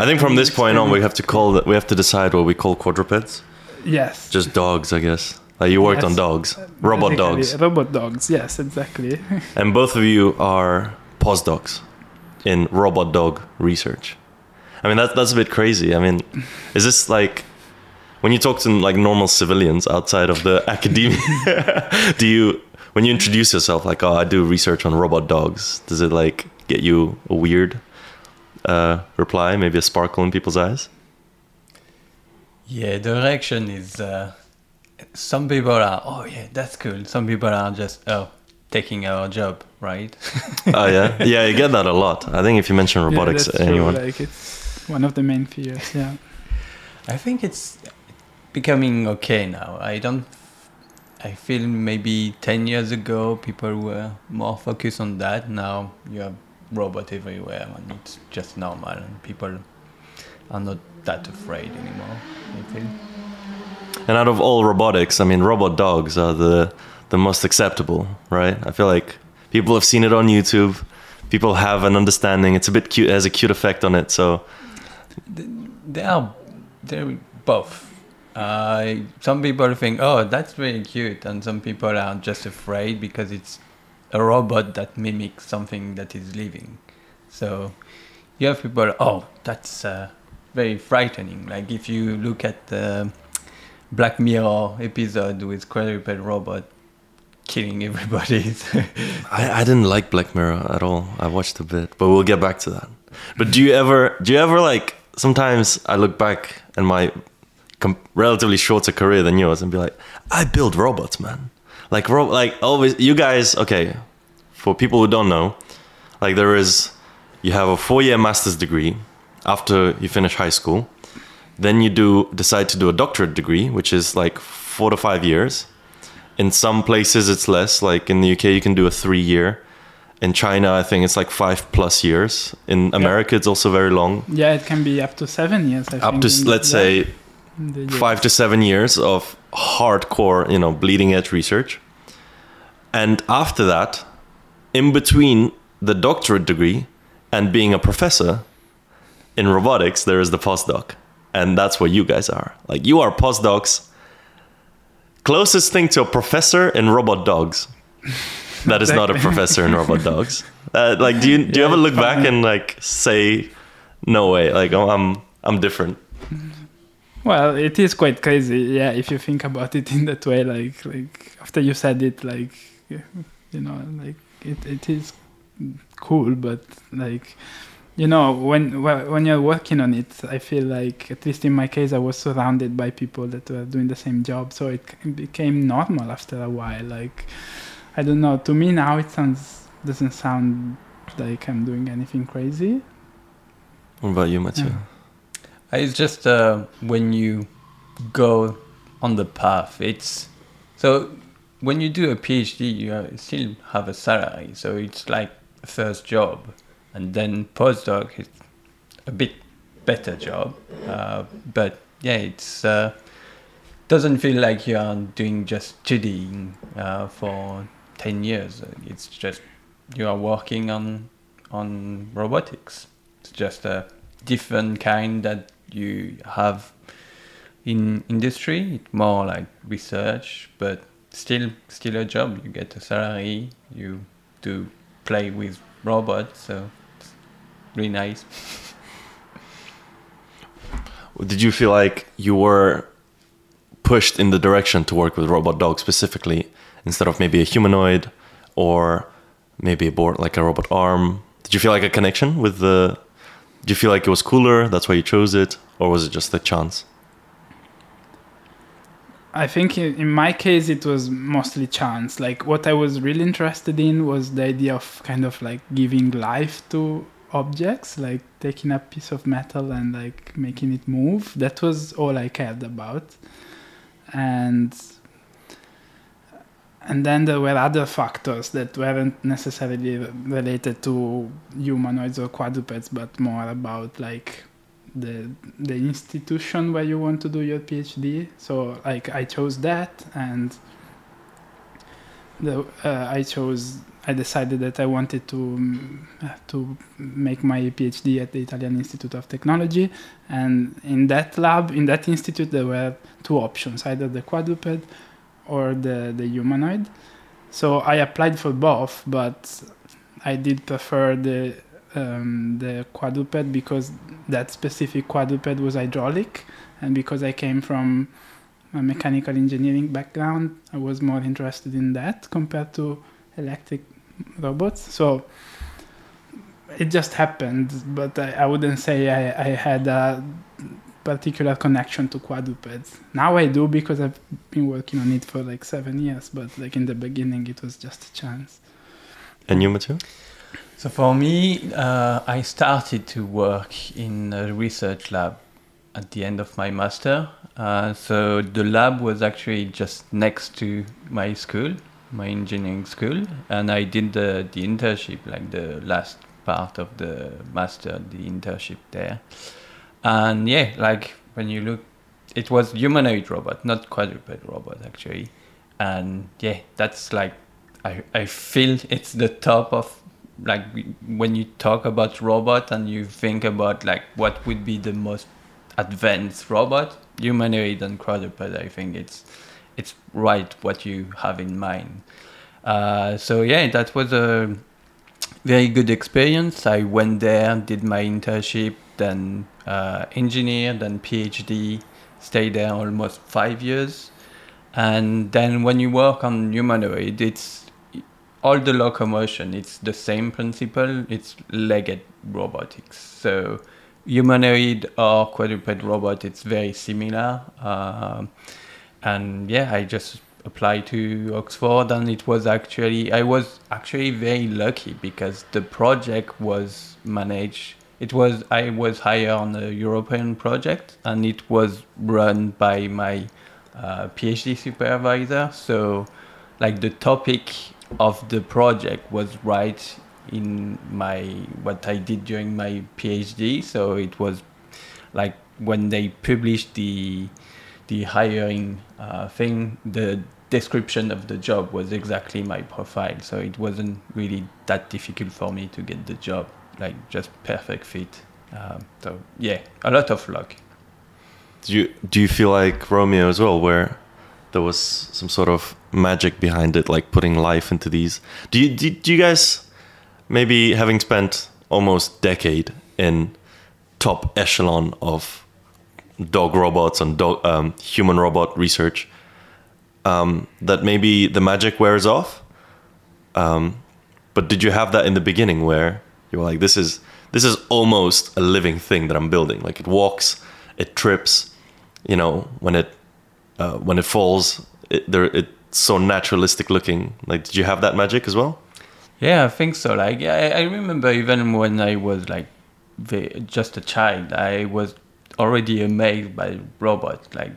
I think from this point on, we have to call that. We have to decide what we call quadrupeds. Yes. Just dogs, I guess. Like you worked on dogs, uh, robot Basically, dogs, uh, Robot dogs. Yes, exactly. and both of you are postdocs in robot dog research. I mean, that's that's a bit crazy. I mean, is this like when you talk to like normal civilians outside of the academia? do you when you introduce yourself like, oh, I do research on robot dogs? Does it like get you a weird uh, reply? Maybe a sparkle in people's eyes? Yeah, the reaction is uh, some people are, oh yeah, that's cool. Some people are just, oh, taking our job, right? oh yeah, yeah, you get that a lot. I think if you mention robotics, yeah, that's anyone. True. Like it's one of the main fears. Yeah. I think it's becoming okay now. I don't. I feel maybe ten years ago people were more focused on that. Now you have robot everywhere, and it's just normal, and people are not that afraid anymore. I feel. And out of all robotics, I mean, robot dogs are the the most acceptable, right? I feel like people have seen it on YouTube. People have an understanding. It's a bit cute. It has a cute effect on it. So They are they're both. Uh, some people think, oh, that's really cute, and some people are just afraid because it's a robot that mimics something that is living. So you have people, oh, that's uh, very frightening. Like if you look at the Black Mirror episode with quadruped robot killing everybody. I, I didn't like Black Mirror at all. I watched a bit, but we'll get back to that. But do you ever do you ever like sometimes I look back in my com- relatively shorter career than yours and be like, I build robots, man. Like ro- like always you guys okay, for people who don't know, like there is you have a 4-year master's degree after you finish high school. Then you do decide to do a doctorate degree, which is like 4 to 5 years. In some places it's less, like in the UK you can do a 3 year. In China, I think it's like five plus years. In America, it's also very long. Yeah, it can be up to seven years. I Up to let's the- say in the US. Five to seven years of hardcore, you know, bleeding edge research. And after that, in between the doctorate degree and being a professor in robotics, there is the postdoc. And that's what you guys are. Like you are postdocs. Closest thing to a professor in robot dogs. That is not a professor in robot dogs. Uh, like, do you do you Yeah, ever look back and like say, no way, like I'm I'm, I'm different. Well, it is quite crazy, yeah. If you think about it in that way, like like after you said it, like you know, like it, it is cool, but like you know, when wh- when you're working on it, I feel like at least in my case, I was surrounded by people that were doing the same job, so it became normal after a while. Like I don't know. To me now, it sounds doesn't sound like I'm doing anything crazy. What about you, Mathieu? Yeah. It's just uh, when you go on the path. It's so when you do a PhD, you still have a salary. So it's like first job, and then postdoc is a bit better job. Uh, but yeah, it's uh, doesn't feel like you are doing just studying uh, for ten years. It's just you are working on on robotics. It's just a different kind that you have in industry. It's more like research, but still still a job. You get a salary. You do play with robots, so it's really nice. Did you feel like you were pushed in the direction to work with robot dogs specifically instead of maybe a humanoid or maybe a board like a robot arm? Did you feel like a connection with the? Did you feel like it was cooler? That's why you chose it, or was it just a chance? I think in, in my case it was mostly chance. Like what I was really interested in was the idea of kind of like giving life to objects, like taking a piece of metal and like making it move. That was all I cared about. And and then there were other factors that weren't necessarily related to humanoids or quadrupeds, but more about like the the institution where you want to do your PhD. So like I chose that, and the uh, I chose I decided that I wanted to um, to make my PhD at the Italian Institute of Technology, and in that lab, in that institute, there were two options: either the quadruped or the the humanoid. So I applied for both, but I did prefer the um, the quadruped because that specific quadruped was hydraulic, and because I came from a mechanical engineering background, I was more interested in that compared to electric robots. So it just happened, but I, I wouldn't say I, I had a particular connection to quadrupeds. Now I do because I've been working on it for like seven years, but like in the beginning, it was just a chance. And you, Mathieu? So for me, uh, I started to work in a research lab at the end of my master. Uh, so the lab was actually just next to my school, my engineering school, and I did the, the internship, like the last part of the master, the internship there. And yeah, like when you look, it was humanoid robot, not quadruped robot actually. And yeah, that's like I I feel it's the top of like when you talk about robot and you think about like what would be the most advanced robot, humanoid and quadruped. I think it's it's right what you have in mind. Uh, so yeah, that was a very good experience. I went there, did my internship, then uh, engineer, then PhD, stayed there almost five years. And then when you work on humanoid, it's all the locomotion. It's the same principle. It's legged robotics. So humanoid or quadruped robot, it's very similar. Uh, and yeah, I just applied to Oxford, and it was actually I was actually very lucky because the project was managed. It was I was hired on a European project, and it was run by my uh, PhD supervisor. So, like the topic of the project was right in my what I did during my PhD. So it was like when they published the the hiring uh, thing, the description of the job was exactly my profile. So it wasn't really that difficult for me to get the job, like just perfect fit. Um, so yeah, a lot of luck. Do you do you feel like Romeo as well, where there was some sort of magic behind it, like putting life into these? Do you do, do you guys maybe having spent almost decade in top echelon of dog robots and dog, um, human robot research, um, that maybe the magic wears off. Um, but did you have that in the beginning where you were like, this is this is almost a living thing that I'm building. Like it walks, it trips, you know, when it uh, when it falls, it, there it's so naturalistic looking. Like, did you have that magic as well? Yeah, I think so. Like, I, I remember even when I was like the, just a child, I was already amazed by robots. Like,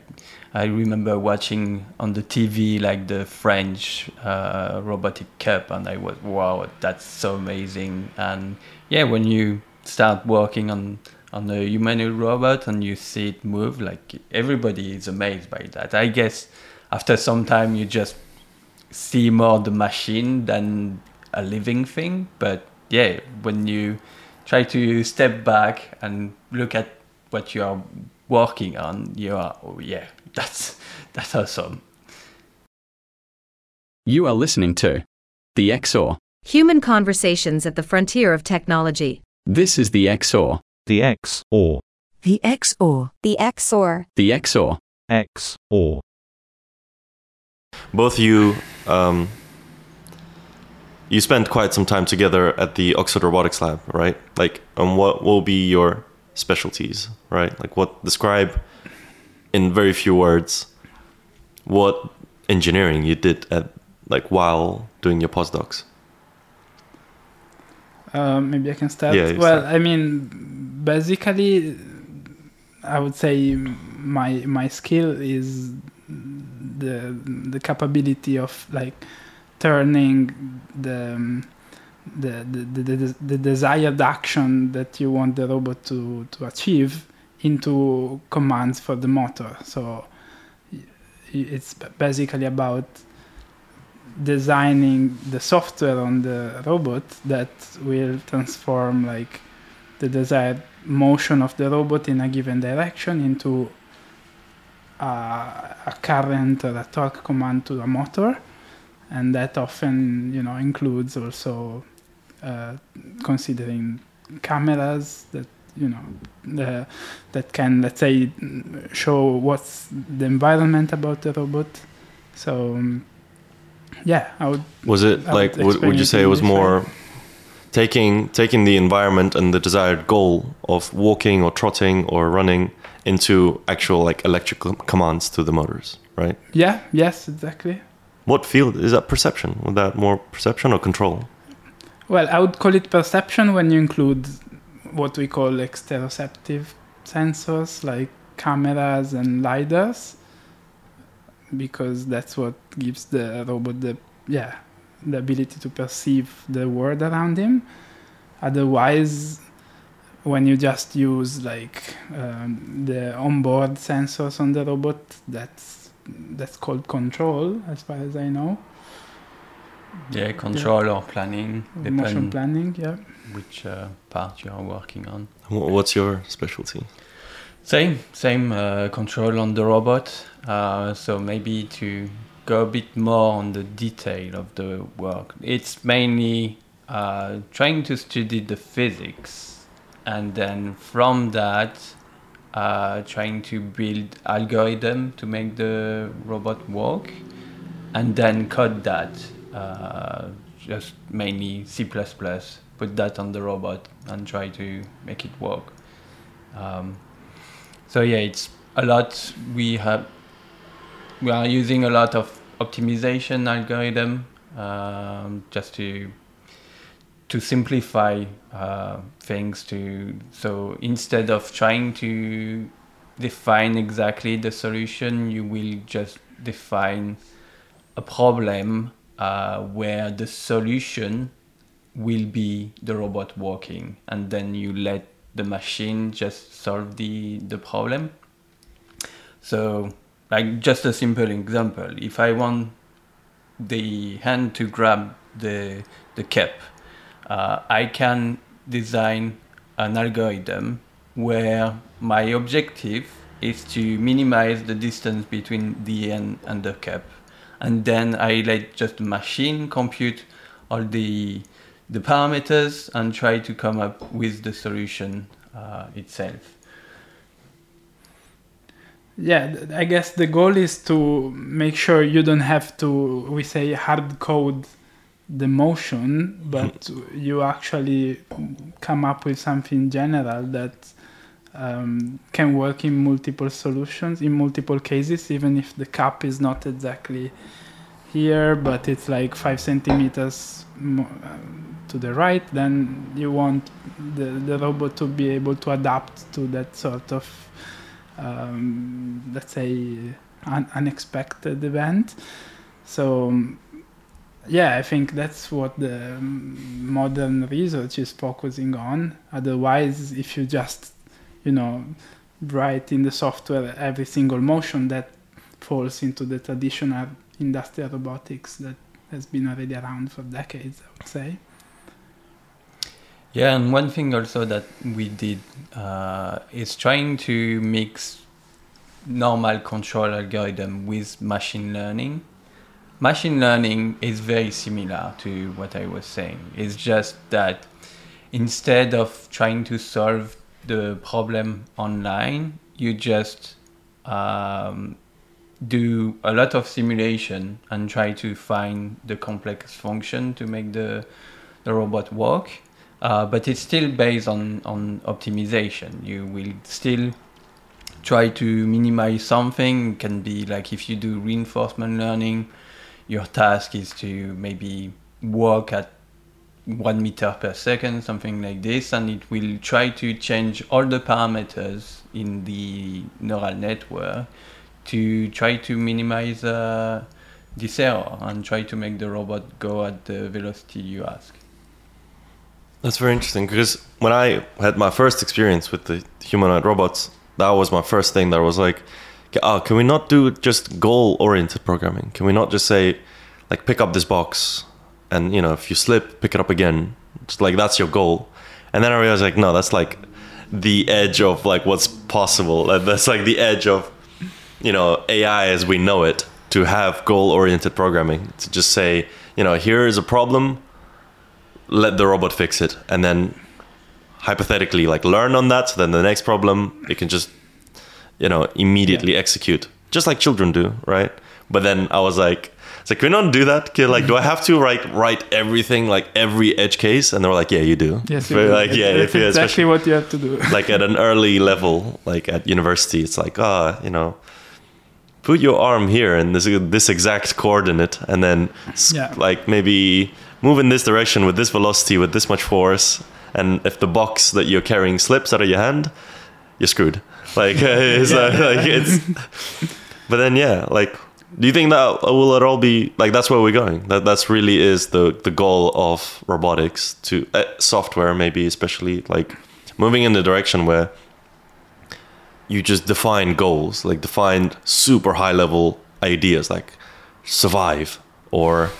I remember watching on the TV like the French uh, robotic cup, and I was wow, that's so amazing. And yeah, when you start working on on a humanoid robot and you see it move, like everybody is amazed by that. I guess after some time you just see more the machine than a living thing. But yeah, when you try to step back and look at what you are working on, you are oh yeah, that's that's awesome. You are listening to the X-OR. Human conversations at the frontier of technology. This is the X-OR. The X or The X-OR. The X-OR. The X-OR. X or Both you, um, you spent quite some time together at the Oxford Robotics Lab, right? Like, and what will be your specialties, right? Like, what describe in very few words what engineering you did at like while doing your postdocs. Uh, maybe I can start. Yeah, well, start. I mean, basically, I would say my my skill is the the capability of like turning the um, the, the, the, the, the desired action that you want the robot to, to achieve into commands for the motor. So it's basically about designing the software on the robot that will transform like the desired motion of the robot in a given direction into a, a current or a torque command to the motor and that often you know includes also uh, considering cameras that you know the, that can let's say show what's the environment about the robot so um, yeah i would Was it I like would would, you say it was more taking taking the environment and the desired goal of walking or trotting or running into actual like electrical commands to the motors, right? yeah yes exactly What field is that perception? Was that more perception or control? well i would call it perception when you include what we call exteroceptive sensors like cameras and lidars because that's what gives the robot the yeah the ability to perceive the world around him. Otherwise when you just use like um, the onboard sensors on the robot that's that's called control as far as i know. Yeah, control or planning, motion planning yeah which uh, part you are working on. What's your specialty? Same, same uh, control on the robot. Uh, so maybe to go a bit more on the detail of the work. It's mainly uh, trying to study the physics, and then from that, uh, trying to build algorithm to make the robot work, and then code that. Uh, just mainly C++, put that on the robot and try to make it work. Um, so yeah, it's a lot. We have we are using a lot of optimization algorithm um, just to to simplify uh, things. To so instead of trying to define exactly the solution, you will just define a problem uh, where the solution will be the robot walking, and then you let the machine just solve the the problem. So, like just a simple example, if I want the hand to grab the the cap, uh, I can design an algorithm where my objective is to minimize the distance between the hand and the cap, and then I let just the machine compute all the the parameters and try to come up with the solution uh, itself. yeah i guess the goal is to make sure you don't have to we say hard code the motion but you actually come up with something general that um, can work in multiple solutions in multiple cases even if the cap is not exactly here but it's like five centimeters mo- um, to the right then you want the, the robot to be able to adapt to that sort of um, let's say un- unexpected event. So um, yeah i think that's what the um, modern research is focusing on. Otherwise if you just you know write in the software every single motion that falls into the traditional industrial robotics that has been already around for decades i would say Yeah, and one thing also that we did uh, is trying to mix normal control algorithm with machine learning. Machine learning is very similar to what I was saying. It's just that instead of trying to solve the problem online, you just um, do a lot of simulation and try to find the complex function to make the, the robot work. Uh, but it's still based on, on optimization. You will still try to minimize something. It can be like if you do reinforcement learning, your task is to maybe work at one meter per second, something like this, and it will try to change all the parameters in the neural network to try to minimize uh, this error and try to make the robot go at the velocity you ask. That's very interesting because when I had my first experience with the humanoid robots, that was my first thing that was like, oh, can we not do just goal oriented programming? Can we not just say, like pick up this box, and you know if you slip, pick it up again. Just like that's your goal. And then I realized like no, that's like the edge of like what's possible. That's like the edge of you know AI as we know it to have goal oriented programming to just say you know here is a problem let the robot fix it and then hypothetically like learn on that so then the next problem it can just you know immediately execute just like children do right but then i was like it's like can we not do that kid like do i have to write write everything like every edge case and they were like yeah you do Yes, you do. like It- yeah it's if exactly what you have to do. like at an early level like at university it's like ah you know put your arm here in this this exact coordinate and then Yeah. like maybe move in this direction with this velocity with this much force and if the box that you're carrying slips out of your hand you're screwed. Like it's, uh, like it's but then yeah like do you think that will it all be like that's where we're going? That that's really is the the goal of robotics to uh, software maybe especially like moving in the direction where you just define goals like define super high level ideas like survive or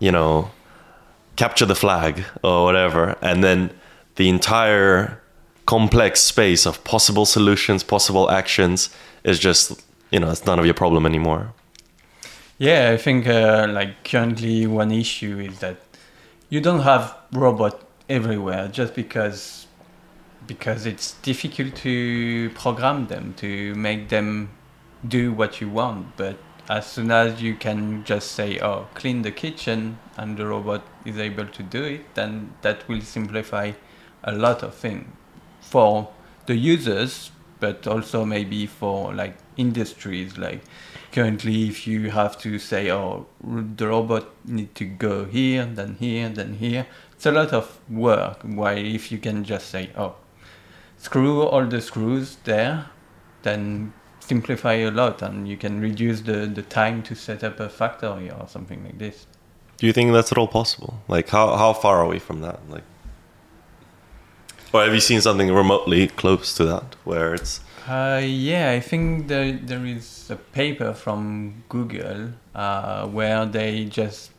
you know capture the flag or whatever and then the entire complex space of possible solutions possible actions is just you know it's none of your problem anymore Yeah, I think uh, like currently one issue is that you don't have robot everywhere just because because it's difficult to program them to make them do what you want. But as soon as you can just say, "Oh, clean the kitchen," and the robot is able to do it, then that will simplify a lot of things for the users, but also maybe for like industries. Like currently if you have to say oh the robot need to go here then here then here it's a lot of work. While if you can just say oh screw all the screws there then simplify a lot and you can reduce the, the time to set up a factory or something like this do you think that's at all possible like how, how far are we from that like or have you seen something remotely close to that where it's Uh, yeah, I think there there is a paper from Google uh, where they just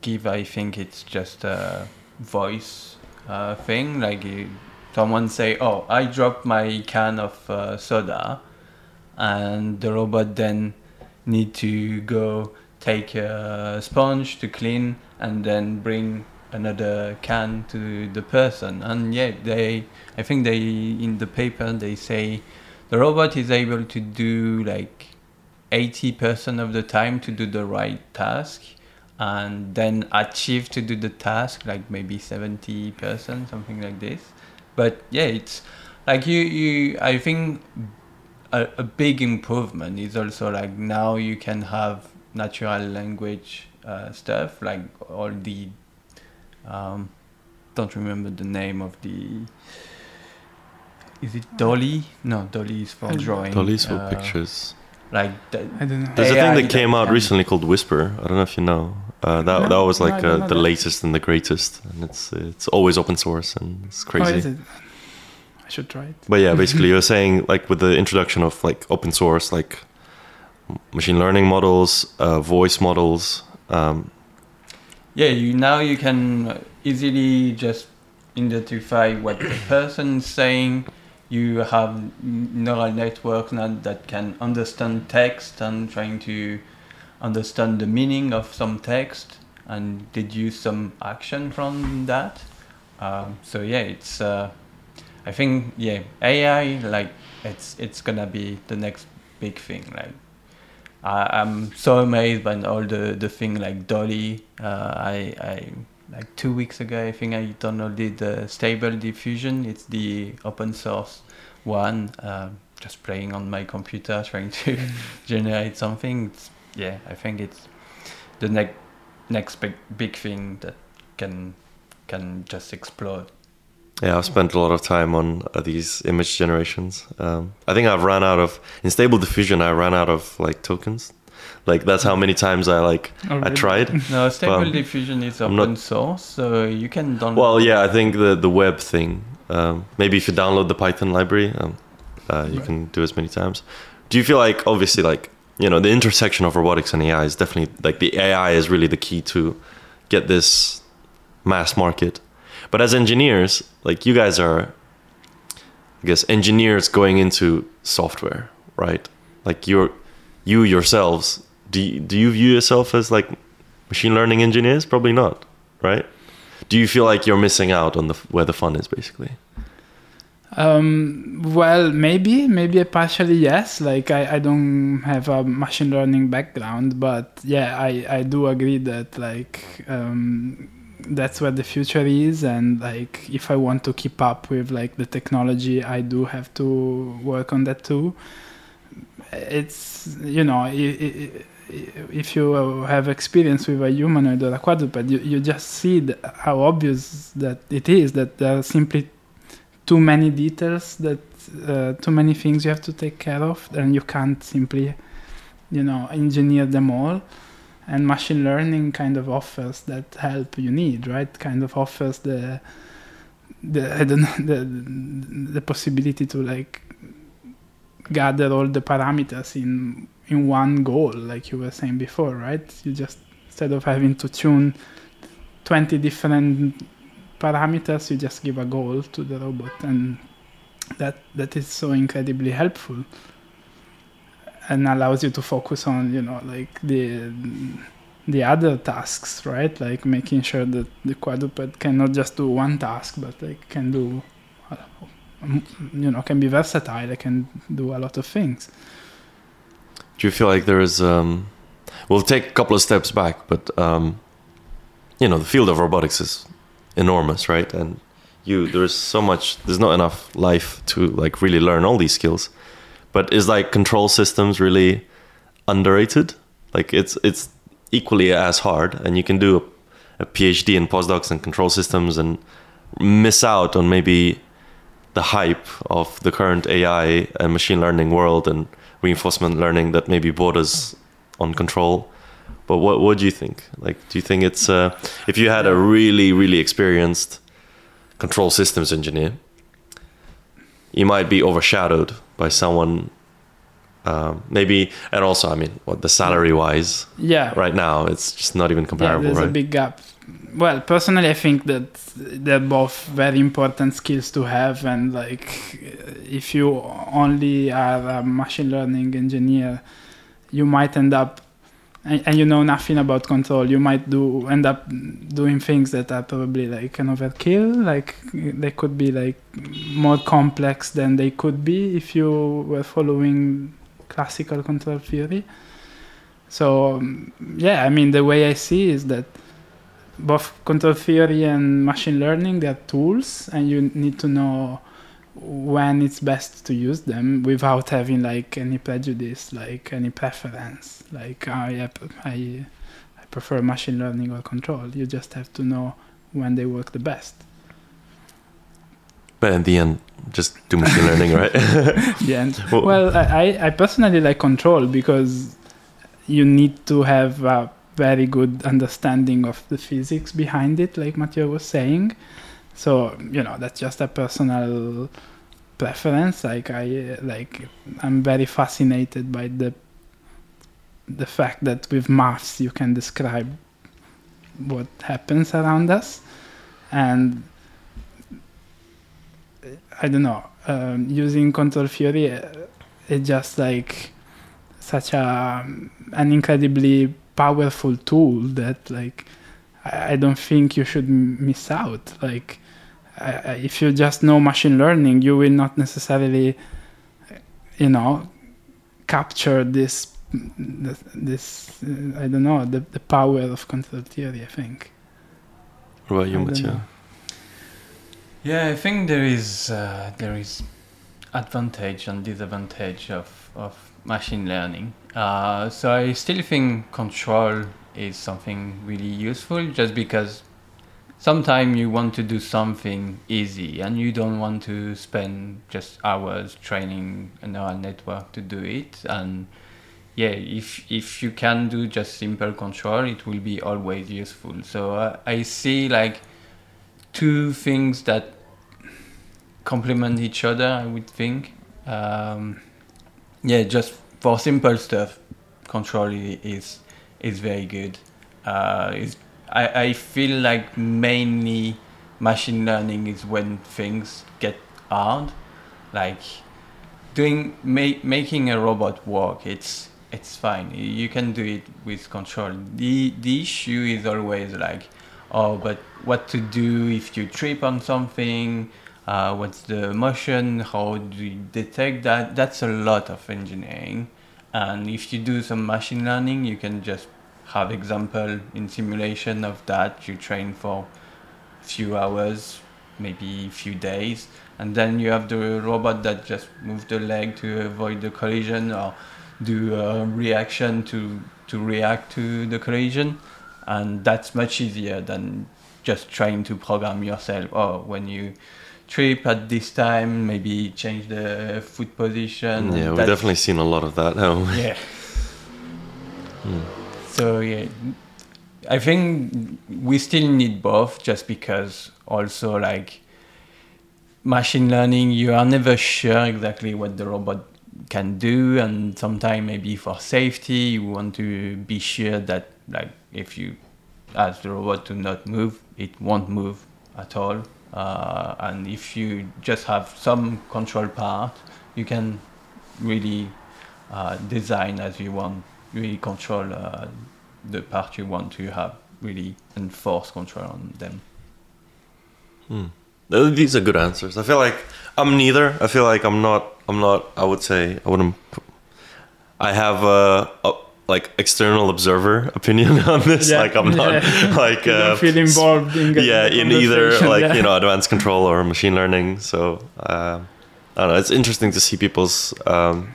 give. I think it's just a voice uh, thing. Like you, someone say, "Oh, I dropped my can of uh, soda," and the robot then need to go take a sponge to clean and then bring another can to the person. And yeah, they. I think they in the paper they say the robot is able to do like 80% of the time to do the right task and then achieve to do the task like maybe 70% something like this but yeah it's like you you i think a, a big improvement is also like now you can have natural language uh, stuff like all the um, don't remember the name of the is it DALL-E no DALL-E is for I- drawing DALL-E's for uh, pictures like the, I don't know. There's a thing that that came out can- recently called Whisper. I don't know if you know. Uh, that No, that was like don't uh, the that. latest and the greatest, and it's it's always open source and it's Oh, crazy. is it? I should try it. But yeah, basically you're saying like with the introduction of like open source, like m- machine learning models, uh, voice models. Um, yeah you now you can easily just identify what the person is saying you have neural networks now that can understand text and trying to understand the meaning of some text and deduce some action from that um, so yeah it's uh, i think yeah ai like it's it's gonna be the next big thing like I, I'm so amazed by all the the thing like DALL-E. Uh, I I like two weeks ago I think I downloaded the Stable Diffusion. It's the open source one. Uh, just playing on my computer, trying to generate something. It's, yeah, I think it's the next next big big thing that can can just explode. Yeah, I've spent a lot of time on uh, these image generations. Um, I think I've run out of in Stable Diffusion. I ran out of like tokens. Like that's how many times I like I tried. No, Stable Well, Diffusion is open not- source, so you can download. Well, yeah, I think the the web thing. Um, maybe if you download the Python library, um, uh, you Right. can do as many times. Do you feel like obviously like you know the intersection of robotics and AI is definitely like the AI is really the key to get this mass market. But as engineers, like you guys are, I guess engineers going into software, right? Like you're you yourselves. Do you, do you view yourself as like machine learning engineers? Probably not, right? Do you feel like you're missing out on the where the fun is, basically? Um, well, maybe, maybe partially yes. Like I, I don't have a machine learning background, but yeah, I, I do agree that like um, that's where the future is, and like if I want to keep up with like the technology, I do have to work on that too. It's you know. if you have experience with a humanoid or a quadruped, you, you just see how obvious that it is that there are simply too many details that uh, too many things you have to take care of and you can't simply you know engineer them all and machine learning kind of offers that help you need right? Kind of offers the the I don't know, the the possibility to like gather all the parameters in in one goal like you were saying before right? You just instead of having to tune 20 different parameters you just give a goal to the robot and that that is so incredibly helpful and allows you to focus on you know like the the other tasks right? Like making sure that the quadruped cannot just do one task but like can do uh, you know can be versatile can do a lot of things. Do you feel like there is um we'll take a couple of steps back but um you know the field of robotics is enormous right? And you there's so much there's not enough life to like really learn all these skills but is like control systems really underrated? Like it's it's equally as hard and you can do a, a phd in postdocs and control systems and miss out on maybe the hype of the current ai and machine learning world and reinforcement learning that maybe borders on control. But what what do you think? Like do you think it's uh, if you had a really really experienced control systems engineer you might be overshadowed by someone um, maybe and also i mean what the salary wise yeah. right now it's just not even comparable yeah, there's right? a big gap. Well personally i think that they're both very important skills to have and like if you only are a machine learning engineer you might end up and, and you know nothing about control. You might do end up doing things that are probably like an overkill. Like they could be like more complex than they could be if you were following classical control theory. So um, yeah i mean the way i see is that both control theory and machine learning they're tools and you need to know when it's best to use them without having like any prejudice like any preference like i i i prefer machine learning or control. You just have to know when they work the best. But in the end just do machine learning right? Yeah and, well i i personally like control because you need to have a very good understanding of the physics behind it like Mathieu was saying. So you know that's just a personal preference. Like i like i'm very fascinated by the the fact that with maths you can describe what happens around us. And i don't know um, using control theory it's just like such a an incredibly powerful tool that like I, don't think you should miss out. Like uh, if you just know machine learning, you will not necessarily, you know, capture this, this, uh, I don't know, the, the power of control theory. I think. What about you, Mathieu? Yeah, I think there is uh, there is advantage and disadvantage of of machine learning. Uh, so I still think control is something really useful, just because sometimes you want to do something easy and you don't want to spend just hours training a neural network to do it and yeah if if you can do just simple control it will be always useful so uh, i see like two things that complement each other i would think um, yeah just for simple stuff control is is very good. Uh, is I, I feel like mainly machine learning is when things get hard, like doing ma- making a robot work. It's it's fine. You can do it with control. The the issue is always like, oh, but what to do if you trip on something? Uh, what's the motion? How do you detect that? That's a lot of engineering. And if you do some machine learning, you can just have example in simulation of that. You train for few hours, maybe few days, and then you have the robot that just move the leg to avoid the collision or do a reaction to to react to the collision, and that's much easier than just trying to program yourself. Oh, when you trip at this time, maybe change the foot position. Yeah, we've definitely seen a lot of that. haven't we? yeah. Hmm. So yeah, I think we still need both, just because also like machine learning, you are never sure exactly what the robot can do, and sometimes maybe for safety, you want to be sure that like if you ask the robot to not move, it won't move at all. Uh, and if you just have some control part, you can really uh, design as you want, really control uh, the part you want to have, really enforce control on them. Uh, These are good answers. I feel like I'm neither. I feel like I'm not. I'm not. I would say I wouldn't. I have a, a like external observer opinion on this. Yeah, Like I'm not yeah. like uh, feel involved in yeah in either like yeah. you know advanced control or machine learning. So um I don't know. It's interesting to see people's. Um,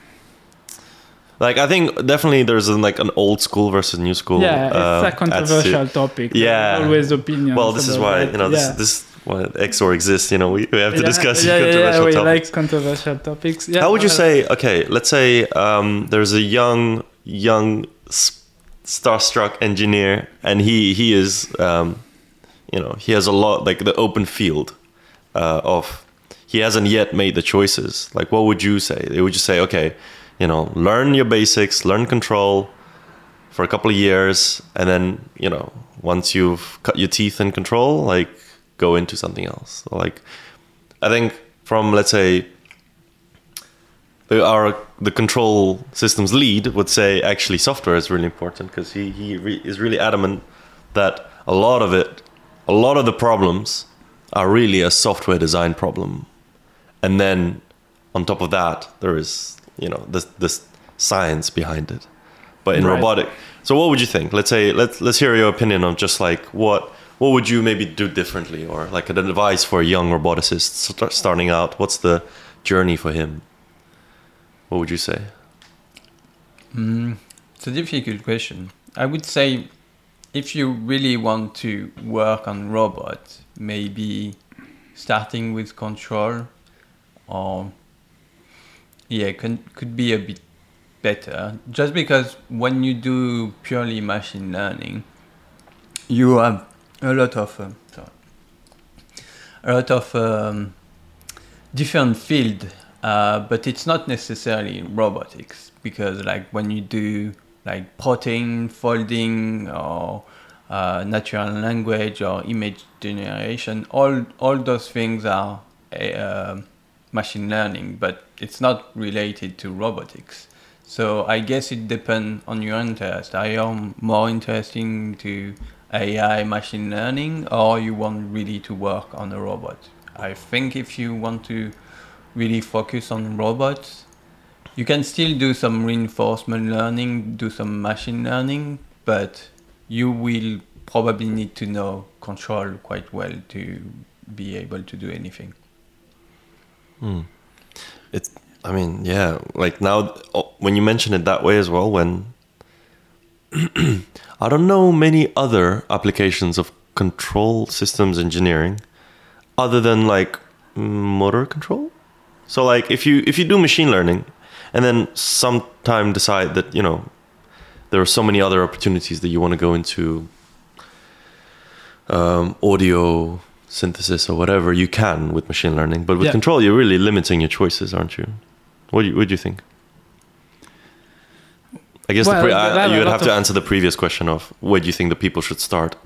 like I think definitely there's an, like an old school versus new school. yeah, it's uh, a attitude. controversial topic. Yeah. always opinions. Well, this is why that. you know this this why X-OR exists. You know, we, we have to Yeah, discuss yeah, controversial yeah, we topics. like controversial topics. Yeah, How would you say? Okay, let's say um, there's a young young starstruck engineer, and he he is um, you know he has a lot like the open field uh, of he hasn't yet made the choices. Like, what would you say? They would just say, okay, you know, learn your basics, learn control for a couple of years, and then you know once you've cut your teeth in control, like go into something else. Like, I think from let's say the, our the control systems lead would say actually software is really important because he he re- is really adamant that a lot of it, a lot of the problems are really a software design problem, and then on top of that there is you know this this science behind it. But in Right. robotic, so what would you think? Let's say let's let's hear your opinion on just like what what would you maybe do differently or like an advice for a young roboticist st- starting out. What's the journey for him? What would you say? Mm, it's a difficult question. I would say if you really want to work on robots, maybe starting with control or yeah, can, could be a bit better. Just because when you do purely machine learning, you have a lot of um, a lot of um, different field, uh, but it's not necessarily robotics because like when you do like protein folding or uh, natural language or image generation, all all those things are uh, machine learning, but it's not related to robotics. So I guess it depends on your interest. I am more interested to AI machine learning or you want really to work on a robot? I think if you want to really focus on robots, you can still do some reinforcement learning, do some machine learning, but you will probably need to know control quite well to be able to do anything. Hmm. It's, I mean, yeah, like now oh, when you mention it that way as well, when I don't know many other applications of control systems engineering other than like motor control. So like if you if you do machine learning and then sometime decide that, you know, there are so many other opportunities that you want to go into um, audio synthesis or whatever you can with machine learning but with Yeah. control you're really limiting your choices aren't you what do you, what do you think I guess Well, the pre- I, are you would have to answer the previous question of where do you think the people should start?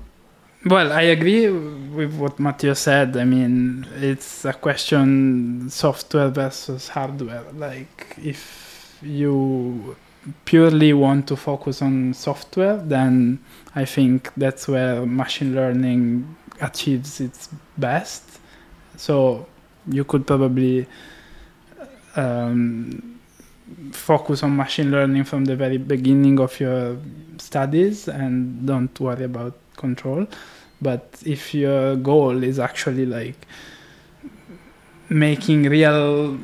Well, I agree with what Mathieu said. I mean, it's a question software versus hardware. Like, if you purely want to focus on software, then I think that's where machine learning achieves its best. So you could probably um, focus on machine learning from the very beginning of your studies and don't worry about control. But if your goal is actually like making real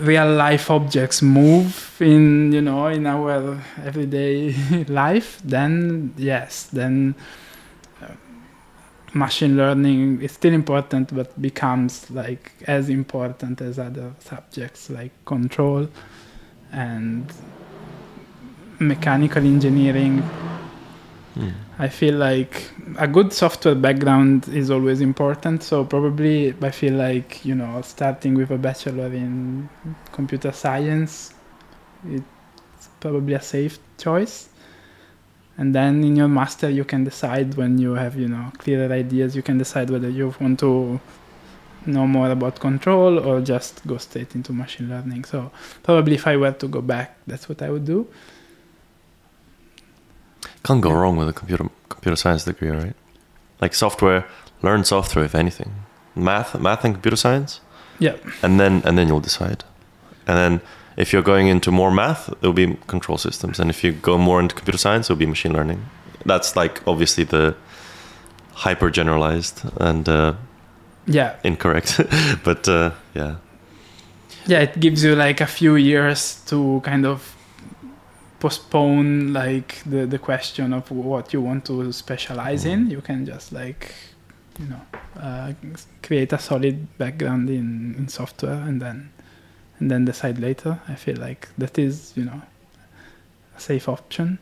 real life objects move in you know in our everyday life then yes then uh, machine learning is still important but becomes like as important as other subjects like control and mechanical engineering hmm. I feel like a good software background is always important. So probably I feel like you know starting with a bachelor in computer science, it's probably a safe choice. And then in your master, you can decide when you have you know clearer ideas. You can decide whether you want to know more about control or just go straight into machine learning. So probably if I were to go back, that's what I would do. Can't go wrong with a computer computer science degree, right? Like software, learn software if anything. Math, math and computer science, Yeah. and then and then you'll decide. And then if you're going into more math, it'll be control systems, and if you go more into computer science, it'll be machine learning. That's like obviously the hyper generalized and uh, Yeah. incorrect, but uh, yeah. yeah it gives you like a few years to kind of postpone like the the question of what you want to specialize in. You can just like you know uh, create a solid background in in software and then and then decide later. I feel like that is you know a safe option.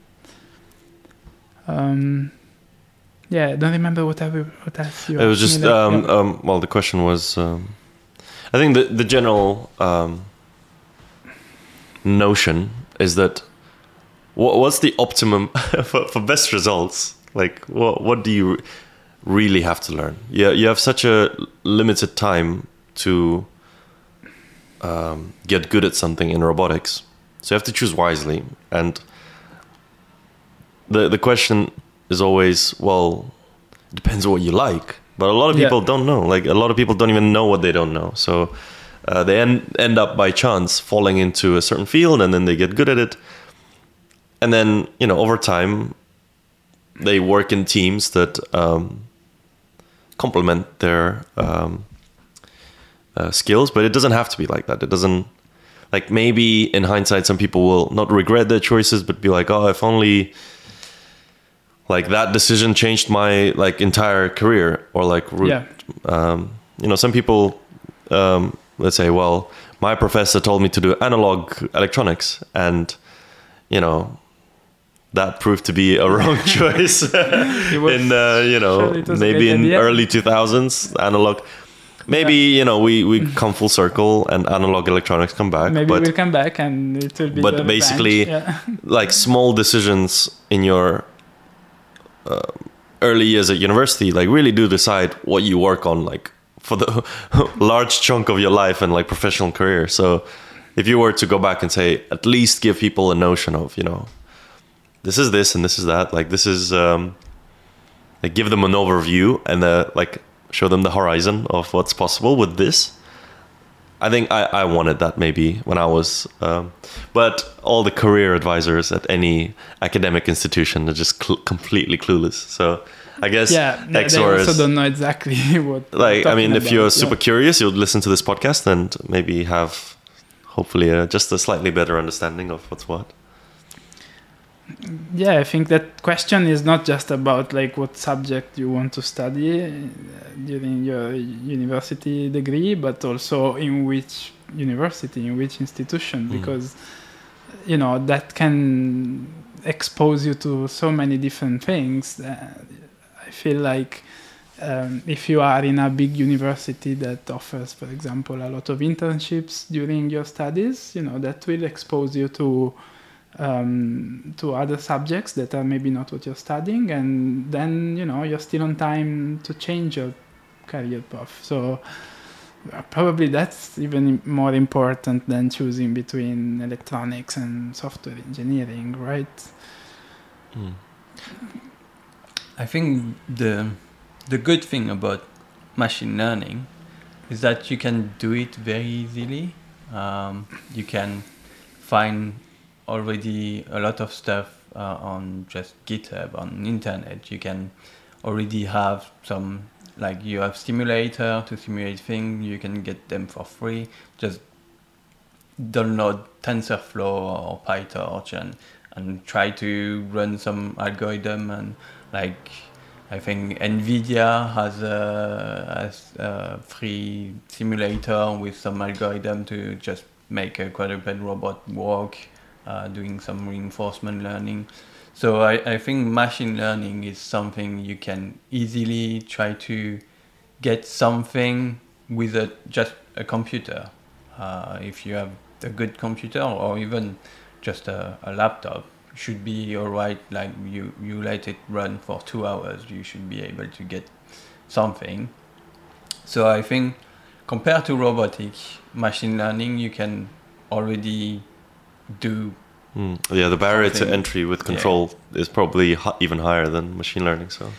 Um yeah i don't remember what I, what else you It was just um, yeah. um, well, the question was, um, I think the the general um, notion is that what, what's the optimum for, for best results? Like, what what do you really have to learn? Yeah, you have such a limited time to um, get good at something in robotics, so you have to choose wisely. And the the question is always, well, depends on what you like. But a lot of Yeah. people don't know. Like a lot of people don't even know what they don't know. So uh, they end end up by chance falling into a certain field, and then they get good at it. And then you know over time, they work in teams that um, complement their um, uh, skills. But it doesn't have to be like that. It doesn't. Like maybe in hindsight, some people will not regret their choices, but be like, "Oh, if only like that decision changed my like entire career," or like, yeah. Um, you know, some people, um, let's say, well, my professor told me to do analog electronics, and you know, that proved to be a wrong choice. In uh, you know surely it was a maybe in early two thousands analog. Maybe you know we we come full circle and analog electronics come back, maybe but we'll come back and it will be but basically- yeah. like small decisions in your uh, early years at university like really do decide what you work on like for the large chunk of your life and like professional career. So if you were to go back and say at least give people a notion of you know this is this and this is that like this is um like give them an overview and uh, like show them the horizon of what's possible with this I think I, I wanted that maybe when I was, um, but all the career advisors at any academic institution are just cl- completely clueless. So I guess yeah, they, they also don't know exactly what. like I mean, if you're about, super yeah. curious, you'll listen to this podcast and maybe have hopefully a, just a slightly better understanding of what's what. Yeah, I think that question is not just about like what subject you want to study uh, during your university degree, but also in which university, in which institution, Mm. because you know that can expose you to so many different things. Uh, I feel like um, if you are in a big university that offers, for example, a lot of internships during your studies, you know that will expose you to um, to other subjects that are maybe not what you're studying, and then you know you're still on time to change your career path. So uh, probably that's even more important than choosing between electronics and software engineering, right? Mm. I think the the good thing about machine learning is that you can do it very easily. Um, you can find already a lot of stuff uh, on just GitHub on internet. You can already have some like you have simulator to simulate things. You can get them for free. Just download TensorFlow or PyTorch and and try to run some algorithm and like I think Nvidia has a, has a free simulator with some algorithm to just make a quadruped robot walk, uh, doing some reinforcement learning. So I, I think machine learning is something you can easily try to get something with a, just a computer. Uh, if you have a good computer or even just a, a laptop, should be alright. Like you, you let it run for two hours, you should be able to get something. So I think compared to robotic machine learning, you can already do Mm. Yeah, the barrier to entry with control is probably even higher than machine learning. So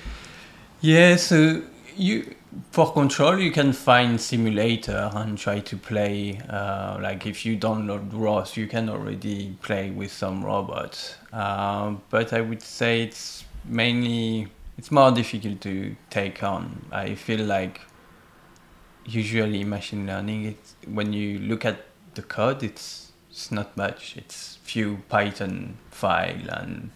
Yeah, so you for control you can find simulator and try to play. Uh, like if you download ROS, you can already play with some robots. Uh, but I would say it's mainly it's more difficult to take on. I feel like usually machine learning, it's when you look at the code, it's it's not much. It's few Python file and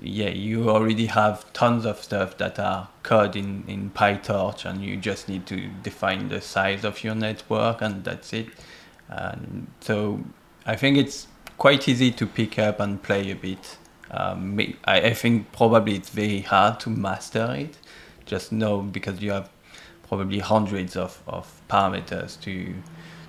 yeah, you already have tons of stuff that are code in, in PyTorch and you just need to define the size of your network and that's it. And so I think it's quite easy to pick up and play a bit. Um, I, I think probably it's very hard to master it. Just know because you have probably hundreds of, of parameters to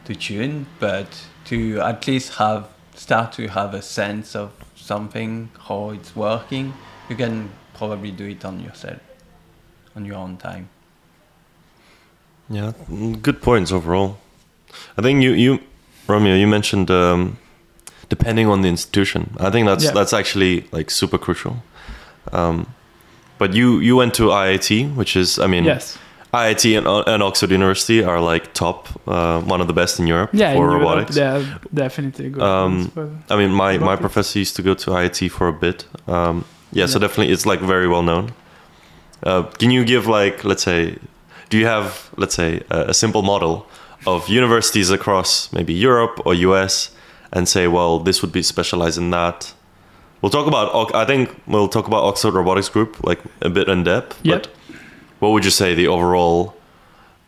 to tune, but to at least have start to have a sense of something how it's working, you can probably do it on yourself, on your own time. yeah, mm, good points overall. I think you you Romeo you mentioned um, depending on the institution. I think that's Yeah. that's actually like super crucial. Um, but you you went to IIT, which is I mean yes. IIT and, and Oxford University are like top, uh, one of the best in Europe Yeah, for in robotics. are definitely good. Um, I mean, my, my professor used to go to IIT for a bit. Um, yeah, so definitely it's like very well known. Uh, can you give like, let's say, do you have, let's say, a, a simple model of universities across maybe Europe or US and say, well, this would be specialized in that? We'll talk about, I think we'll talk about Oxford Robotics Group like a bit in depth. Yep. But what would you say the overall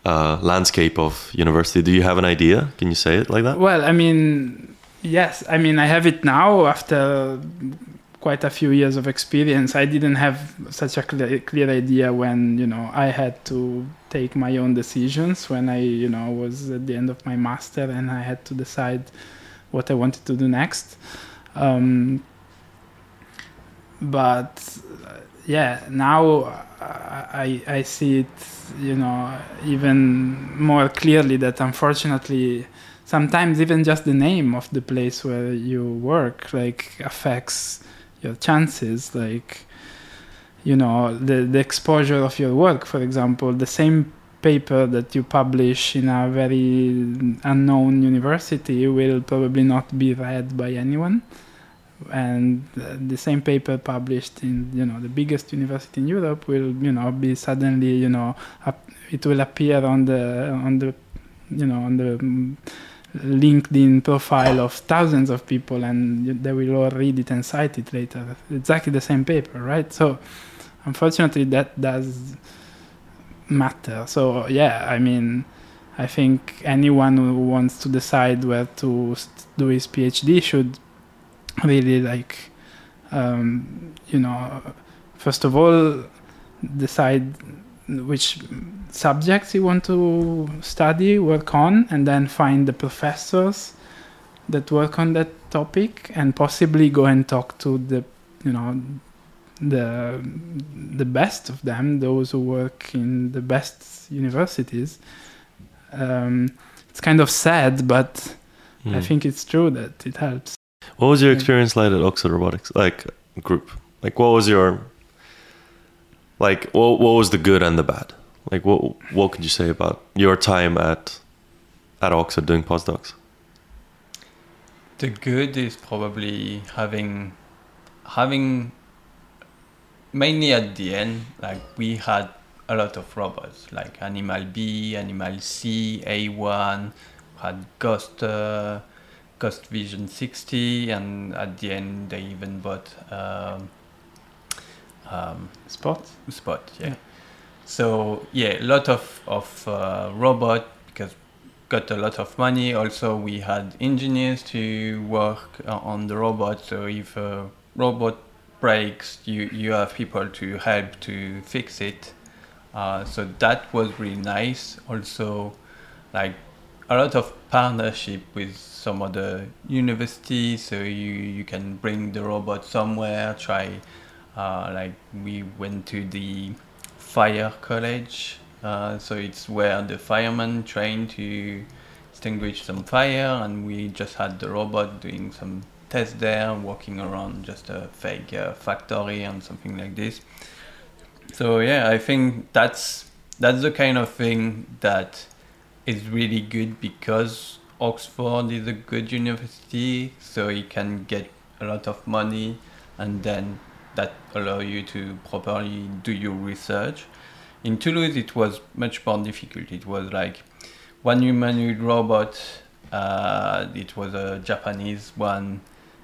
uh, landscape of university? Do you have an idea? Can you say it like that? Well, I mean, yes. I mean, I have it now after quite a few years of experience. I didn't have such a clear, clear idea when you know I had to take my own decisions when I you know was at the end of my master and I had to decide what I wanted to do next. Um, but uh, yeah, now I I see it you know even more clearly that unfortunately sometimes even just the name of the place where you work like affects your chances like you know the the exposure of your work. For example the same paper that you publish in a very unknown university will probably not be read by anyone and the same paper published in you know the biggest university in Europe will you know be suddenly you know up, it will appear on the on the you know on the mm, LinkedIn profile of thousands of people and they will all read it and cite it later. Exactly the same paper right? So unfortunately that does matter. So yeah I mean I think anyone who wants to decide where to do his PhD should really like um, you know first of all decide which subjects you want to study work on and then find the professors that work on that topic and possibly go and talk to the you know the the best of them those who work in the best universities um, it's kind of sad but i Hmm. think it's true that it helps What was your Yeah. experience like at Oxford Robotics, like group? Like, what was your like? What what was the good and the bad? Like, what what could you say about your time at at Oxford doing postdocs? The good is probably having having mainly at the end like we had a lot of robots like ANYmal B, ANYmal C, A1, had Ghost Ghost Vision 60 and at the end they even bought um, um, sport Spot, yeah. Yeah. So yeah, a lot of of uh, robot because got a lot of money. Also, we had engineers to work uh, on the robot. So if a robot breaks, you you have people to help to fix it. Uh, so that was really nice. Also, like a lot of partnership with some other universities. So you you can bring the robot somewhere. Try uh, like we went to the fire college uh, so it's where the firemen train to extinguish some fire and we just had the robot doing some tests there walking around just a fake uh, factory and something like this so yeah i think that's that's the kind of thing that is really good because oxford is a good university so you can get a lot of money and then that allow you to properly do your research. In Toulouse, it was much more difficult. It was like one humanoid robot. Uh, it was a Japanese one,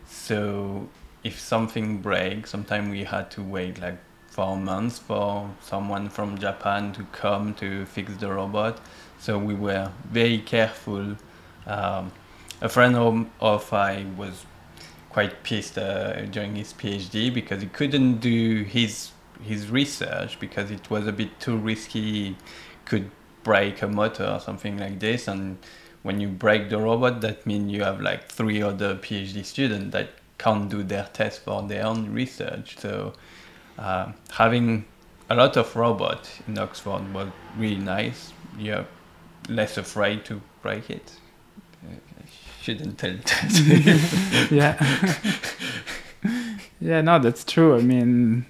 so if something breaks, sometimes we had to wait like four months for someone from Japan to come to fix the robot. So we were very careful. Um, a friend of, of I was quite pissed uh, during his PhD because he couldn't do his his research because it was a bit too risky. Could break a motor or something like this, and when you break the robot, that means you have like three other PhD students that can't do their test for their own research. So uh, having a lot of robots in Oxford was really nice. You're less afraid to break it. Uh, I shouldn't tell that. yeah yeah no that's true i mean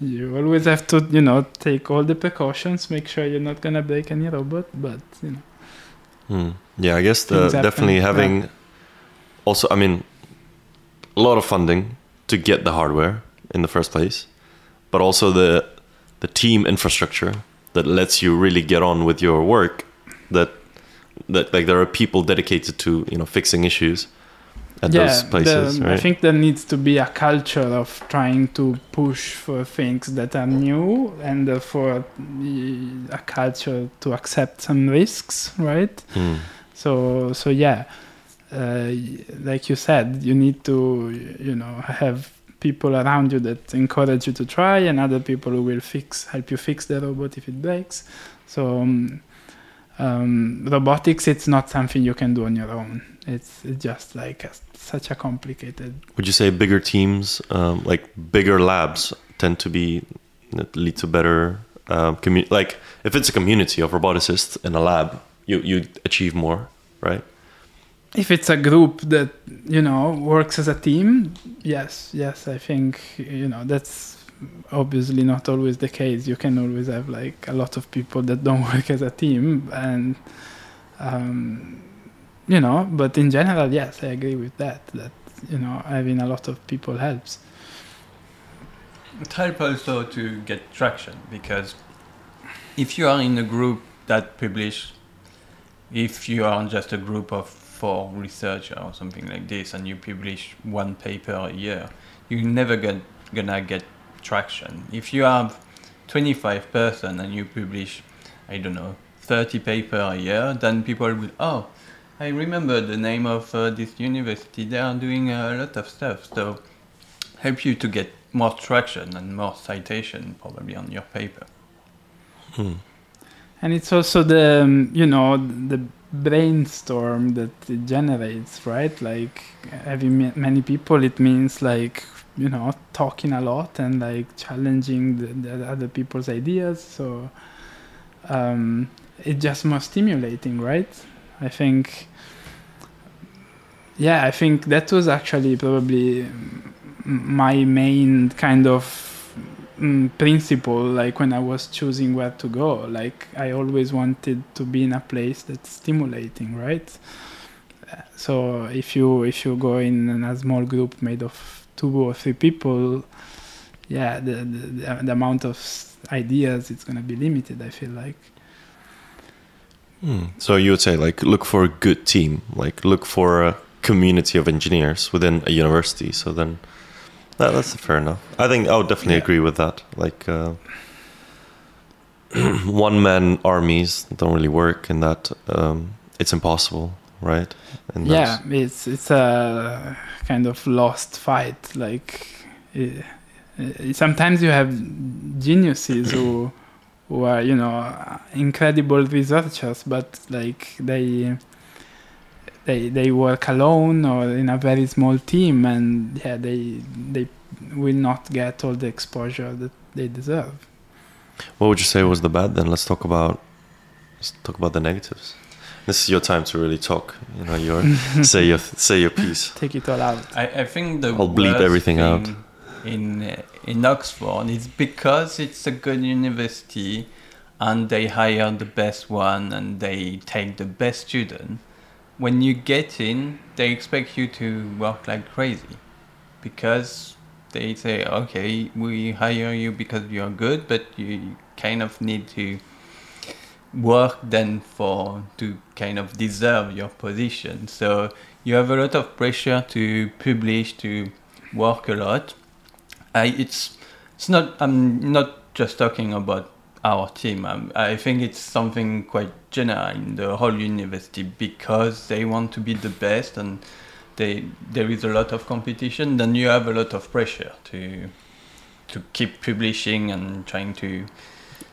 you always have to you know take all the precautions make sure you're not gonna break any robot but you know Hmm. Yeah, I guess the, Things happen, definitely yeah. having also, I mean, a lot of funding to get the hardware in the first place, but also the the team infrastructure that lets you really get on with your work. That that like there are people dedicated to you know fixing issues at those places, the- right? I think there needs to be a culture of trying to push for things that are new and uh, for a culture to accept some risks, right? Hmm. So so yeah, uh, like you said, you need to you know have people around you that encourage you to try, and other people who will fix help you fix the robot if it breaks. So um, um, robotics, it's not something you can do on your own. It's, it's just like a, such a complicated. Would you say bigger teams, um, like bigger labs, tend to be lead to better um, commu- Like if it's a community of roboticists in a lab, you you achieve more, right? If it's a group that you know works as a team, yes, yes, I think you know that's obviously not always the case. You can always have like a lot of people that don't work as a team, and um, you know. But in general, yes, I agree with that. That you know having a lot of people helps. It helps also to get traction because if you are in a group that publish, if you are just a group of four researchers or something like this, and you publish one paper a year, you're never get, gonna get traction. If you have 25 person and you publish, I don't know, 30 paper a year, then people will, oh, I remember the name of uh, this university. They are doing a lot of stuff. So help you to get more traction and more citation probably on your paper. Hmm. and it's also the um, you know the brainstorm that it generates, right? Like having ma- many people, it means like you know talking a lot and like challenging the, the other people's ideas. So um, it's just more stimulating, right? I think. Yeah, I think that was actually probably my main kind of mm, principle like when i was choosing where to go like i always wanted to be in a place that's stimulating right so if you if you go in a small group made of two or three people yeah the the, the amount of ideas it's going to be limited i feel like Hmm. So you would say like look for a good team, like look for a community of engineers within a university. So then that, that's fair enough. I think I would definitely Yeah. agree with that. Like uh, one man armies don't really work in that. Um, it's impossible, right? And yeah it's it's a kind of lost fight like eh, eh, sometimes you have geniuses who who are you know incredible researchers but like they they they work alone or in a very small team and yeah they they will not get all the exposure that they deserve What would you say was the bad? Then let's talk about let's talk about the negatives. This is your time to really talk. You know, your say your say your piece. take it all out I, I think the I'll bleep worst everything out. thing in uh, in Oxford is because it's a good university and they hire the best one and they take the best student. When you get in, they expect you to work like crazy because they say, okay, we hire you because you're good, but you kind of need to work then for to kind of deserve your position. So you have a lot of pressure to publish, to work a lot. I, it's it's not. I'm not just talking about our team. I'm, I think it's something quite general in the whole university because they want to be the best and they there is a lot of competition. Then you have a lot of pressure to to keep publishing and trying to.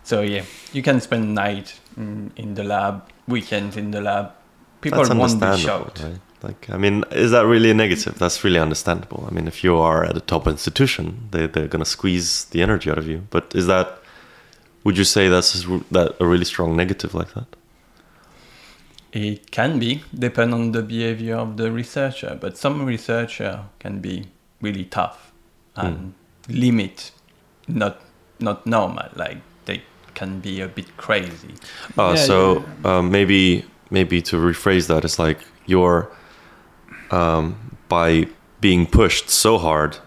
So yeah, you can spend night in, the lab, weekends in the lab. People That's won't be shocked. right? Like, I mean, is that really a negative? That's really understandable. I mean, if you are at a top institution, they they're gonna squeeze the energy out of you. But is that? Would you say that's that a really strong negative like that? It can be, depend on the behavior of the researcher, but some researcher can be really tough hmm. and limit, not not normal. Like can be a bit crazy. Oh, Yeah, so Um, maybe maybe to rephrase that, it's like you're um, by being pushed so hard,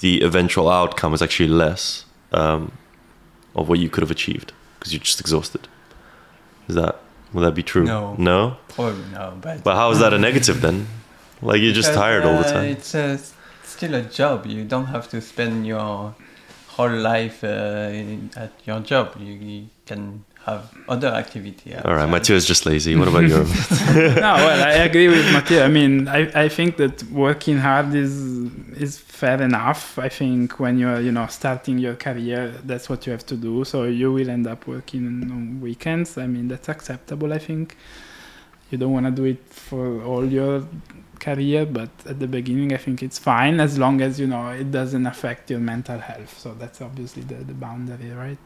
the eventual outcome is actually less um, of what you could have achieved because you're just exhausted. Is that would that be true? No. No. Probably no, but But how is that a negative then? Like you're just Because, tired all the uh, time. It's uh, still a job. You don't have to spend your whole life uh, in, at your job. You, you can have other activity. All right, outside. Mathieu is just lazy. What about you? no, well, I agree with Mathieu. I mean, I, I think that working hard is is fair enough. I think when you're you know starting your career, that's what you have to do. So you will end up working on weekends. I mean, that's acceptable. I think you don't want to do it for all your career, but at the beginning, I think it's fine as long as you know it doesn't affect your mental health. So that's obviously the, the boundary, right?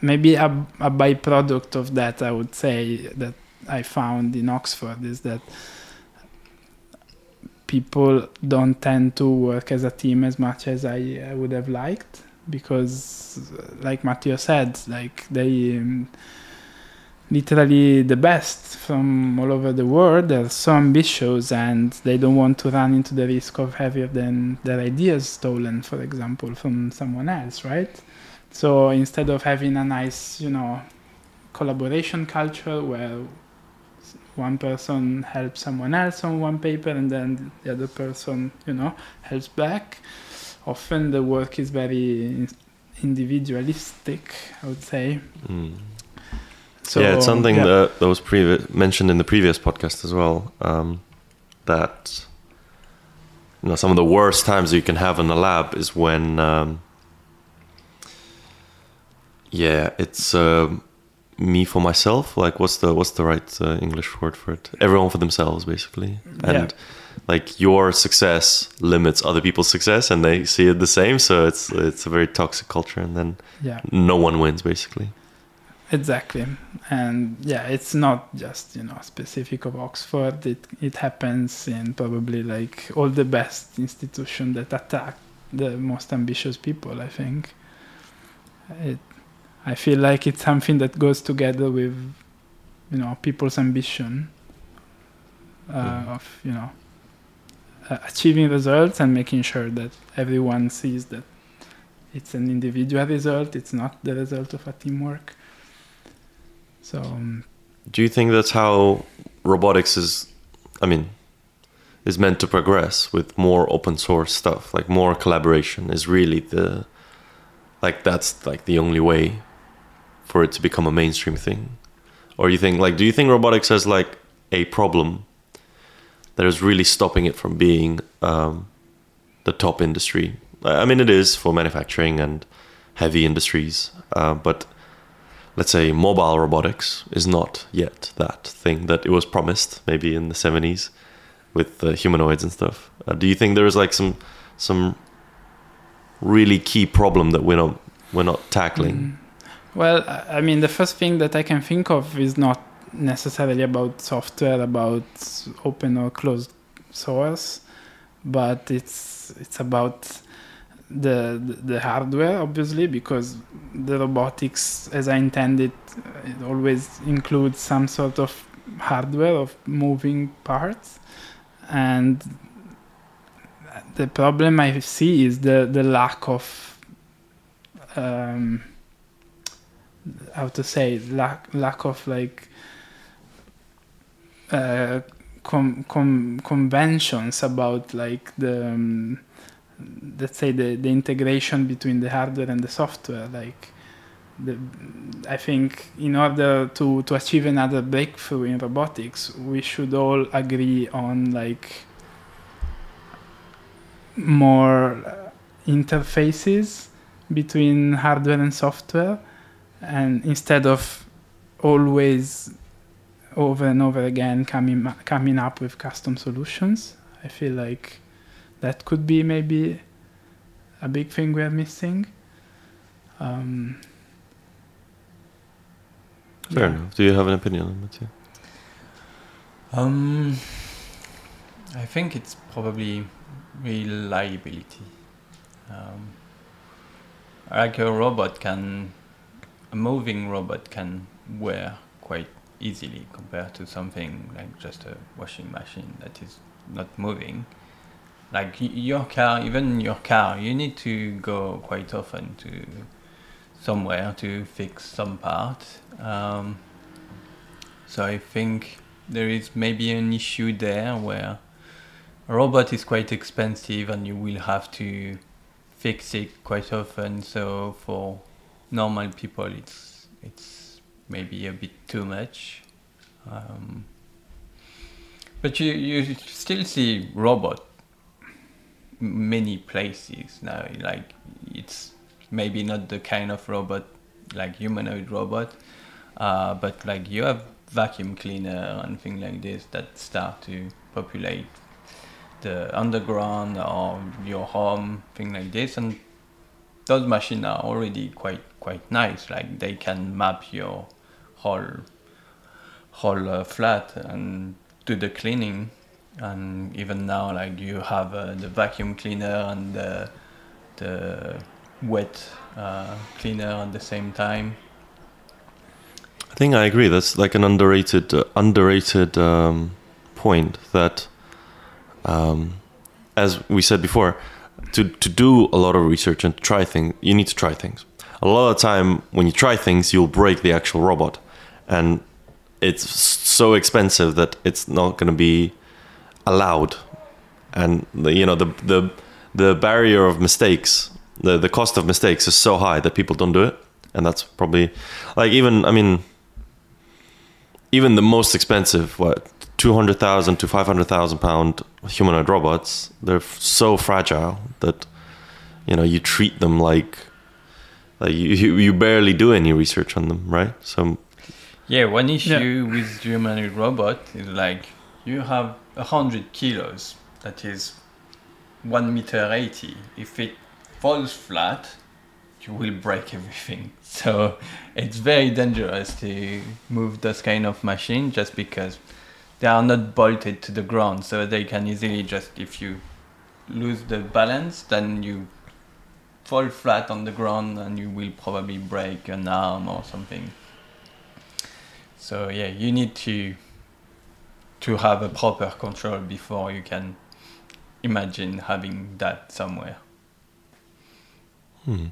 Maybe a, a byproduct of that, I would say that I found in Oxford is that people don't tend to work as a team as much as I, I would have liked because, like Matteo said, like they um, literally the best from all over the world. They're so ambitious and they don't want to run into the risk of having their ideas stolen, for example, from someone else, right? So instead of having a nice, you know, collaboration culture where one person helps someone else on one paper and then the other person you know helps back often the work is very individualistic i would say Mm. So yeah, it's something yeah. that, that was previ- mentioned in the previous podcast as well. Um, that you know some of the worst times you can have in the lab is when, um, yeah, it's um me for myself. Like, what's the what's the right uh, English word for it? Everyone for themselves, basically. And like your success limits other people's success, and they see it the same. So it's it's a very toxic culture, and then Yeah. no one wins, basically. Exactly, and yeah, it's not just you know specific of Oxford. It it happens in probably like all the best institutions that attack the most ambitious people. I think. It, I feel like it's something that goes together with, you know, people's ambition. Uh, Mhm. Of you know, uh, achieving results and making sure that everyone sees that it's an individual result. It's not the result of a teamwork. So um, Do you think that's how robotics is? I mean, is meant to progress with more open source stuff, like more collaboration is really the, like that's like the only way for it to become a mainstream thing, or you think like do you think robotics has like a problem that is really stopping it from being um, the top industry? I mean, it is for manufacturing and heavy industries, uh, but let's say mobile robotics is not yet that thing that it was promised maybe in the 70s with humanoids and stuff uh, do you think there is like some some really key problem that we're not we're not tackling Mm. Well, I I mean, the first thing that I can think of is not necessarily about software, about open or closed source, but it's it's about the the, hardware, obviously, because the robotics, as I intended, it always includes some sort of hardware of moving parts, and the problem I see is the the lack of um, how to say lack lack of like uh, com- com- conventions about like the um, let's say the, the integration between the hardware and the software like the, I think in order to, to achieve another breakthrough in robotics, we should all agree on like more interfaces between hardware and software and instead of always over and over again coming coming up with custom solutions i feel like that could be maybe a big thing we're missing um, fair yeah. enough do you have an opinion on it too Um, I think it's probably reliability. Um, like a robot can, a moving robot can wear quite easily compared to something like just a washing machine that is not moving. Like your car, even your car, you need to go quite often to somewhere to fix some part. Um, so I think there is maybe an issue there where a robot is quite expensive and you will have to fix it quite often. So for normal people, it's it's maybe a bit too much. Um, but you you still see robot many places now. Like it's maybe not the kind of robot like humanoid robot, uh, but like you have vacuum cleaner and things like this that start to populate the underground or your home, thing like this, and those machines are already quite quite nice. Like they can map your whole whole uh, flat and do the cleaning. And even now, like you have uh, the vacuum cleaner and the the wet uh, cleaner at the same time. I think I agree. That's like an underrated, uh, underrated um, point. That, um, as we said before, to to do a lot of research and to try things, you need to try things. A lot of time, when you try things, you'll break the actual robot, and it's so expensive that it's not going to be allowed. And the, you know the the the barrier of mistakes, the the cost of mistakes is so high that people don't do it, and that's probably like even I mean even the most expensive, what, 200,000 to 500,000 pound humanoid robots, they're f- so fragile that, you know, you treat them like, like you, you you barely do any research on them, right? So Yeah, one issue with humanoid robot is like you have a hundred kilos, that is one meter eighty. If it falls flat, you will break everything. So it's very dangerous to move those kind of machine just because they are not bolted to the ground, so they can easily just if you lose the balance, then you fall flat on the ground and you will probably break an arm or something. So yeah, you need to to have a proper control before you can imagine having that somewhere. Hmm.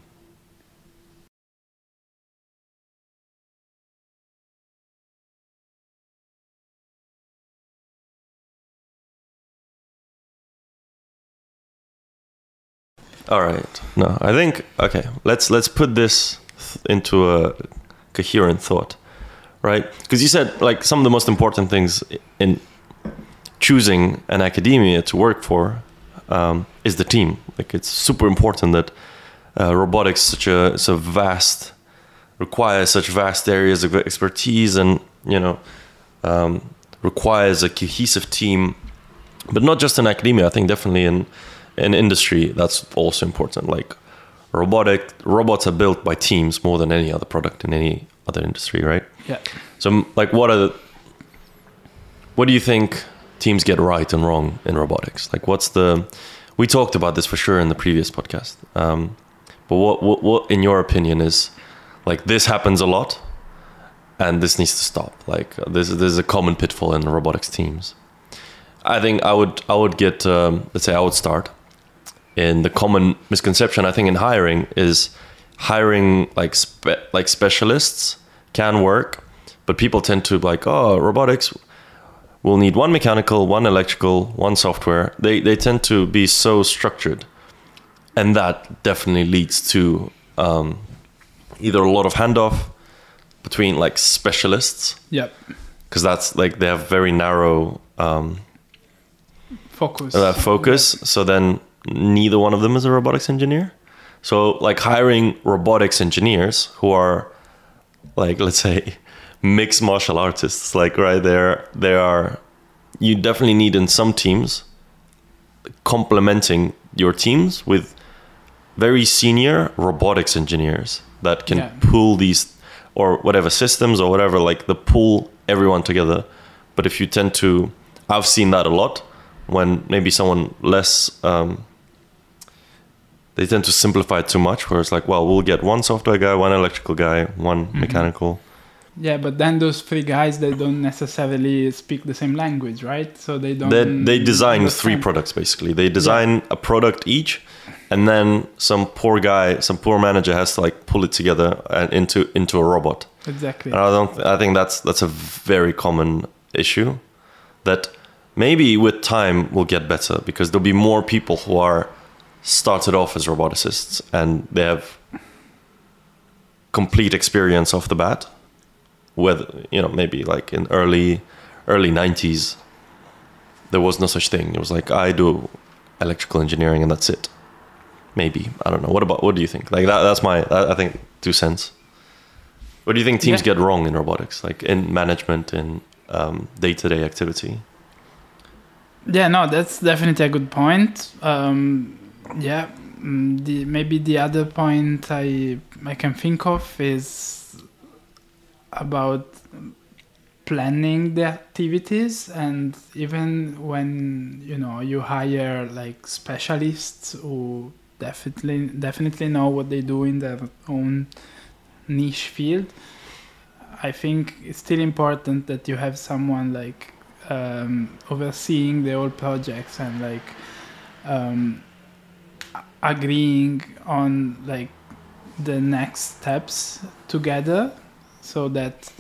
All right. No, I think okay. Let's let's put this th- into a coherent thought, right? Because you said like some of the most important things in choosing an academia to work for um, is the team. Like it's super important that uh, robotics such a so vast requires such vast areas of expertise and you know um, requires a cohesive team, but not just in academia. I think definitely in in industry that's also important. Like robotic robots are built by teams more than any other product in any other industry, right? Yeah. So, like, what are the, what do you think teams get right and wrong in robotics? Like, what's the, we talked about this for sure in the previous podcast. Um, but what, what, what, in your opinion, is like this happens a lot, and this needs to stop. Like, this, this is a common pitfall in robotics teams. I think I would, I would get, um, let's say, I would start in the common misconception I think in hiring is hiring like spe- like specialists can work, but people tend to like oh robotics will need one mechanical, one electrical, one software. They they tend to be so structured, and that definitely leads to um, either a lot of handoff between like specialists Yep. because that's like they have very narrow um, Focus. uh, focus. So then neither one of them is a robotics engineer. So like hiring robotics engineers who are like let's say mixed martial artists, like right there, there are you definitely need in some teams complementing your teams with very senior robotics engineers that can Yeah. pull these or whatever systems or whatever like the pull everyone together but if you tend to i've seen that a lot when maybe someone less um, they tend to simplify it too much where it's like well we'll get one software guy one electrical guy one mm-hmm. mechanical Yeah, but then those three guys they don't necessarily speak the same language, right? So they don't. they, they design three products basically they design a product each and then some poor guy some poor manager has to like pull it together and into into a robot Exactly. and i don't i think that's that's a very common issue that maybe with time will get better because there'll be more people who are started off as roboticists and they have complete experience off the bat whether you know maybe like in early early 90s there was no such thing. It was like i do electrical engineering and that's it. Maybe. I don't know. What about what do you think? Like that, that's my i I think two cents. What do you think teams Yeah. get wrong in robotics? Like in management in um, day-to-day activity? Yeah, no, that's definitely a good point. Um, yeah, mm, the maybe the other point I I can think of is about planning the activities and even when you know you hire like specialists who definitely definitely know what they do in their own niche field i think it's still important that you have someone like um, overseeing the whole projects and like um, agreeing on like the next steps together so that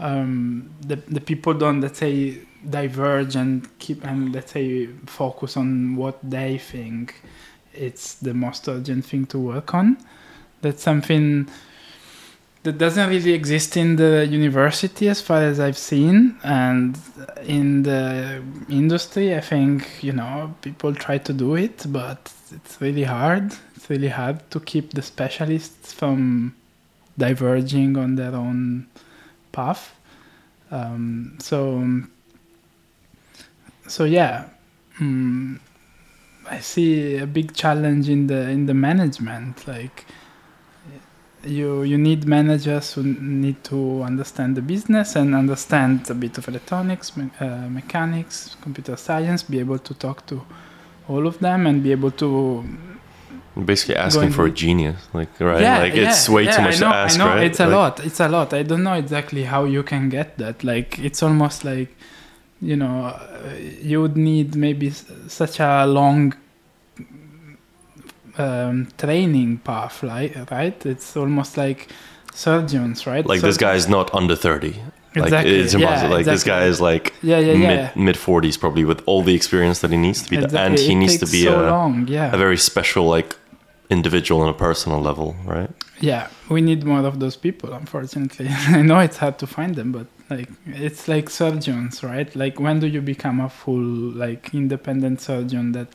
um, the, the people don't let's say diverge and keep and let's say focus on what they think it's the most urgent thing to work on. That's something that doesn't really exist in the university as far as I've seen. And in the industry I think you know people try to do it but it's really hard it's really hard to keep the specialists from diverging on their own path Um, so, um, so yeah, mm, I see a big challenge in the in the management. Like, you you need managers who need to understand the business and understand a bit of electronics, me- uh, mechanics, computer science, be able to talk to all of them and be able to Basically asking for a genius, like right? yeah, like it's way yeah, too much I know, to ask, I know right? it's a Like, lot. It's a lot. I don't know exactly how you can get that. Like it's almost like, you know, uh, you would need maybe s- such a long um, training path, right? Right? It's almost like surgeons, right? Like this guy is not under thirty. Like Exactly, it's impossible. yeah, like this guy is like Yeah, yeah, yeah. mid mid forties probably with all the experience that he needs to be, Exactly. and he It needs to be so a, long. Yeah. a very special like individual on a personal level, right? Yeah, we need more of those people, unfortunately. I know it's hard to find them, but like it's like surgeons, right? Like when do you become a full like independent surgeon that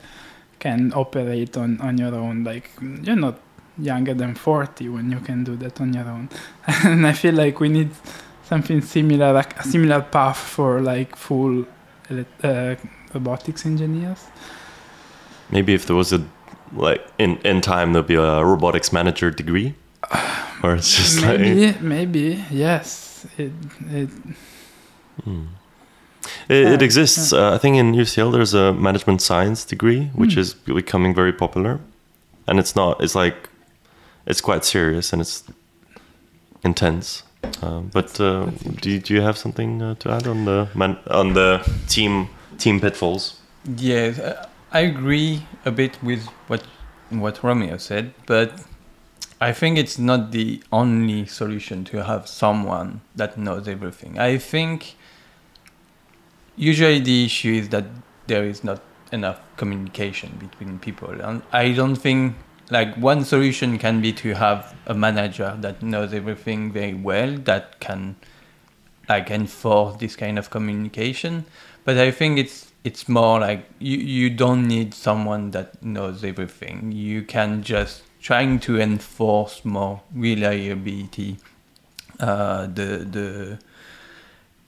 can operate on on your own? Like you're not younger than 40 when you can do that on your own. and I feel like we need something similar, like a similar path for like full uh, robotics engineers. Maybe if there was a like in in time there'll be a robotics manager degree, or it's just like maybe, maybe, yes. It, it, Hmm. It, it Yeah, exists. Uh, I think in UCL there's a management science degree, which Hmm. is becoming very popular, and it's not. It's like it's quite serious and it's intense. Um, but uh, do you, do you have something uh, to add on the man, on the team team pitfalls? Yes, uh, I agree a bit with what what Romeo said, but I think it's not the only solution to have someone that knows everything. I think usually the issue is that there is not enough communication between people, and I don't think like one solution can be to have a manager that knows everything very well that can like enforce this kind of communication. But i think it's it's more like you you don't need someone that knows everything. You can just trying to enforce more reliability uh, the the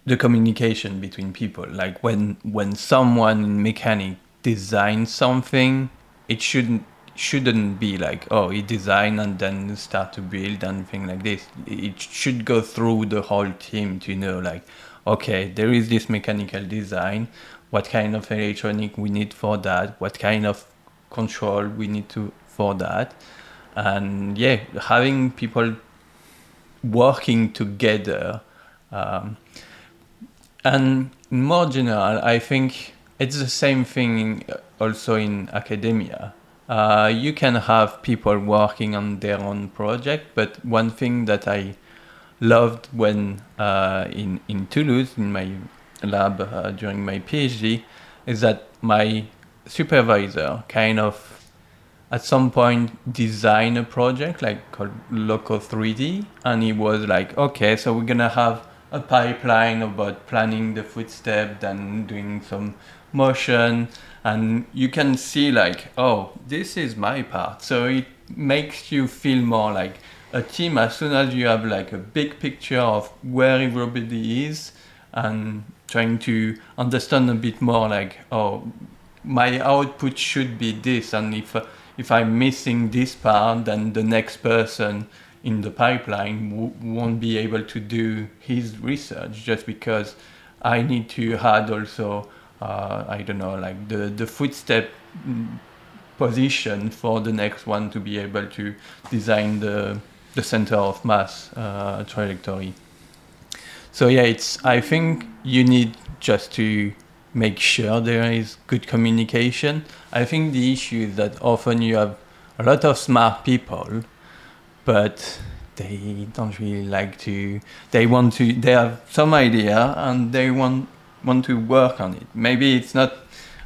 the communication between people. Like when when someone mechanic designs something it shouldn't shouldn't be like oh he design and then start to build and thing like this. It should go through the whole team to know like okay there is this mechanical design. What kind of electronic we need for that? What kind of control we need to for that? And yeah having people working together um, and more general i think it's the same thing also in academia uh, you can have people working on their own project but one thing that i loved when uh, in, in toulouse in my lab uh, during my phd is that my supervisor kind of at some point design a project like called loco 3d and he was like okay so we're gonna have a pipeline about planning the footstep then doing some motion and you can see like oh this is my part. So it makes you feel more like a team as soon as you have like a big picture of where everybody is and trying to understand a bit more like oh my output should be this. And if if i'm missing this part then the next person in the pipeline w- won't be able to do his research just because i need to add also uh, i don't know like the the footstep position for the next one to be able to design the the center of mass uh, trajectory. So yeah it's i think you need just to make sure there is good communication. I think the issue is that often you have a lot of smart people but they don't really like to they want to they have some idea and they want want to work on it. Maybe it's not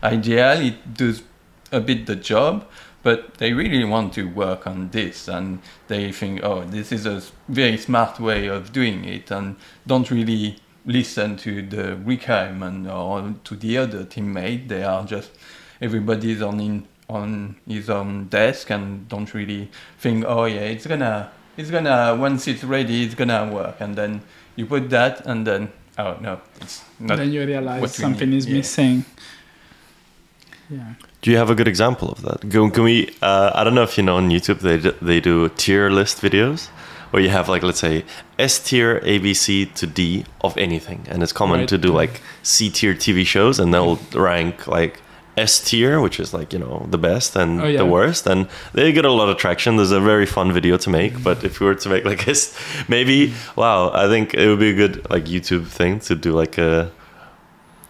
ideal it does a bit the job but they really want to work on this and they think oh this is a very smart way of doing it and don't really listen to the requirement or to the other teammate. They are just everybody's on in on his own desk and don't really think oh yeah it's gonna it's gonna once it's ready it's gonna work. And then you put that and then oh no, it's not. then you realize what something is yeah. missing. Yeah. Do you have a good example of that? Can, can we? Uh, I don't know if you know on YouTube they do, they do tier list videos where you have like let's say S tier, A, B, C to D of anything, and it's common Right. to do like C tier TV shows, and they'll rank like S tier, which is like you know the best and Oh, yeah. the worst, and they get a lot of traction. There's a very fun video to make, but if we were to make like this, maybe wow, I think it would be a good like YouTube thing to do like a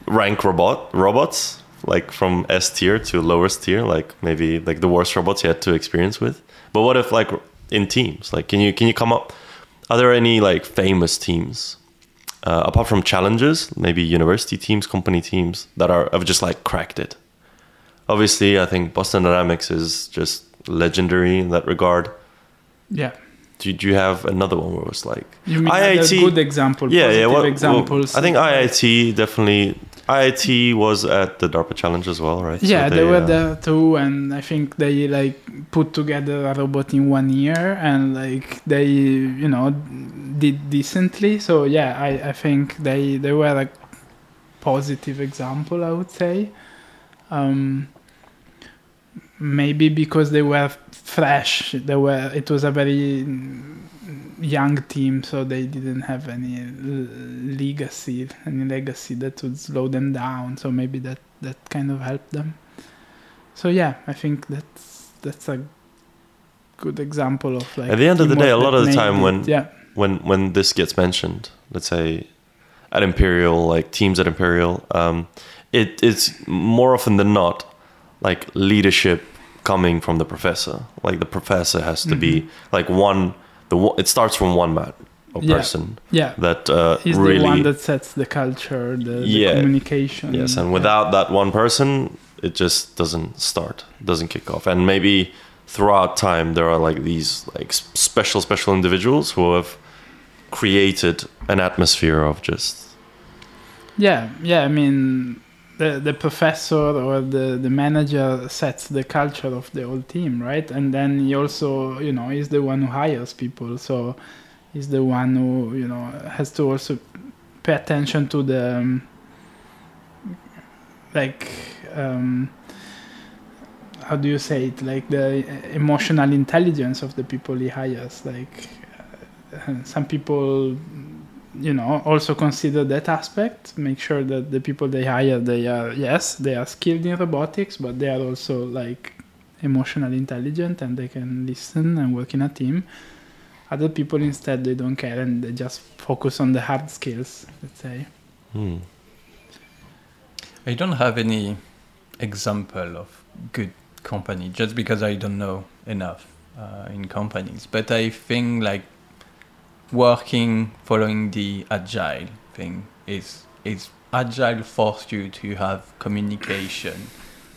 rank robot robots like from S tier to lowest tier, like maybe like the worst robots you had to experience with. But what if like in teams? Like, can you can you come up? Are there any like famous teams uh, apart from challenges? Maybe university teams, company teams that are have just like cracked it. Obviously, I think Boston Dynamics is just legendary in that regard. Yeah. Do, do you have another one where it was like You mean IIT a good example? yeah, yeah. positive What, examples. I think IIT definitely. IIT was at the DARPA challenge as well, right? So Yeah, they, were uh, there too, and I think they like put together a robot in one year, and like they, you know, did decently. So yeah, I, I think they they were a positive example, I would say. Um, maybe because they were fresh, they were. It was a very young team, so they didn't have any legacy, any legacy that would slow them down. So maybe that that kind of helped them. So yeah, I think that's that's a good example of like. At the end of the day, a lot of the time it. when- yeah when when this gets mentioned, let's say at Imperial, like teams at Imperial, um, it it's more often than not like leadership coming from the professor. Like the professor has to be like one. The it starts from one man or Mm-hmm. Yeah. person yeah. that uh, He's really the one that sets the culture, the, the Yeah. communication. Yes, and without that one person, it just doesn't start, doesn't kick off. And maybe throughout time, there are like these like special, special individuals who have created an atmosphere of just Yeah, yeah. I mean, the the professor or the the manager sets the culture of the whole team, right? And then he also, you know, is the one who hires people, so he's the one who, you know, has to also pay attention to the um, like um, how do you say it? Like the emotional intelligence of the people he hires, like. Uh, some people you know also consider that aspect make sure that the people they hire they are yes they are skilled in robotics but they are also like emotionally intelligent and they can listen and work in a team other people instead they don't care and they just focus on the hard skills let's say hmm. I don't have any example of good company just because I don't know enough uh, in companies. But I think like working following the agile thing is is agile force you to have communication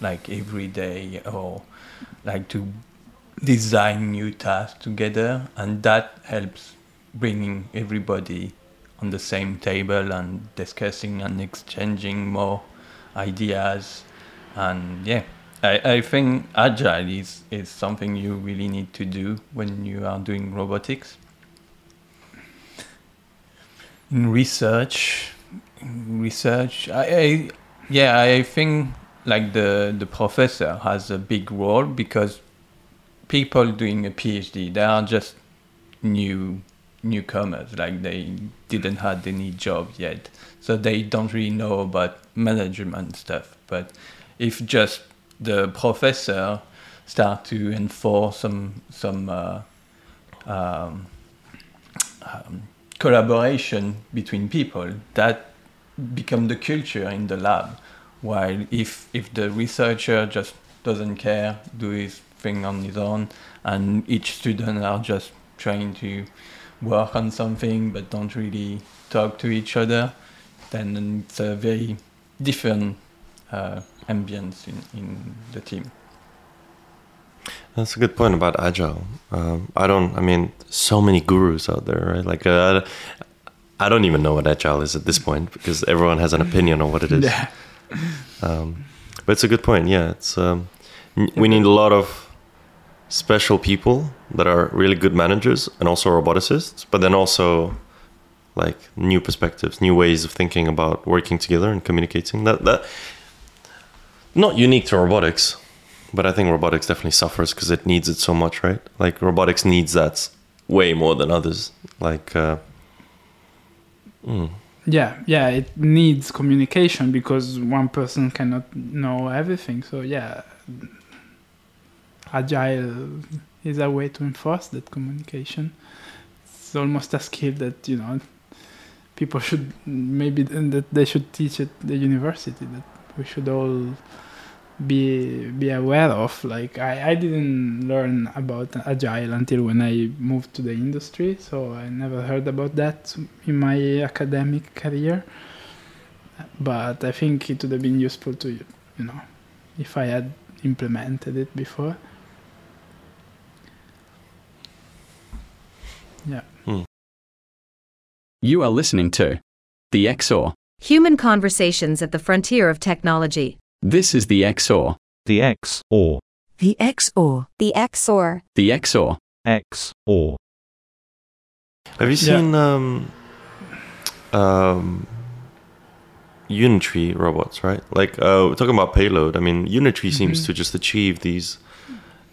like every day or like to design new tasks together and that helps bringing everybody on the same table and discussing and exchanging more ideas. And yeah I, I think agile is, is something you really need to do when you are doing robotics research in research I, I yeah i think like the the professor has a big role because people doing a phd they are just new newcomers like they didn't had any job yet. So they don't really know about management stuff. But if just the professor start to enforce some some uh, um, um, collaboration between people that become the culture in the lab. While if if the researcher just doesn't care do his thing on his own and each student are just trying to work on something but don't really talk to each other then it's a very different uh, ambience in, in the team That's a good point about agile. Um, I don't. I mean, so many gurus out there, right? Like, uh, I don't even know what agile is at this point because everyone has an opinion on what it is. yeah Um, but it's a good point. Yeah, it's um, we need a lot of special people that are really good managers and also roboticists, but then also like new perspectives, new ways of thinking about working together and communicating. That that not unique to robotics, but I think robotics definitely suffers because it needs it so much, right? Like robotics needs that way more than others. Like, uh, mm, Yeah, yeah, it needs communication because one person cannot know everything. So yeah, agile is a way to enforce that communication. It's almost a skill that you know people should maybe that they should teach at the university that we should all be be aware of like I, I didn't learn about agile until when i moved to the industry so i never heard about that in my academic career but i think it would have been useful to you know if i had implemented it before yeah hmm. You are listening to The X-OR. Human conversations at the frontier of technology. This is The X-OR. The X or The X-OR. The X-OR. The X-OR. X or have you Yeah. seen um, um, Unitree robots? Right, like uh, we're talking about payload. I mean, Unitree seems Mhm. to just achieve these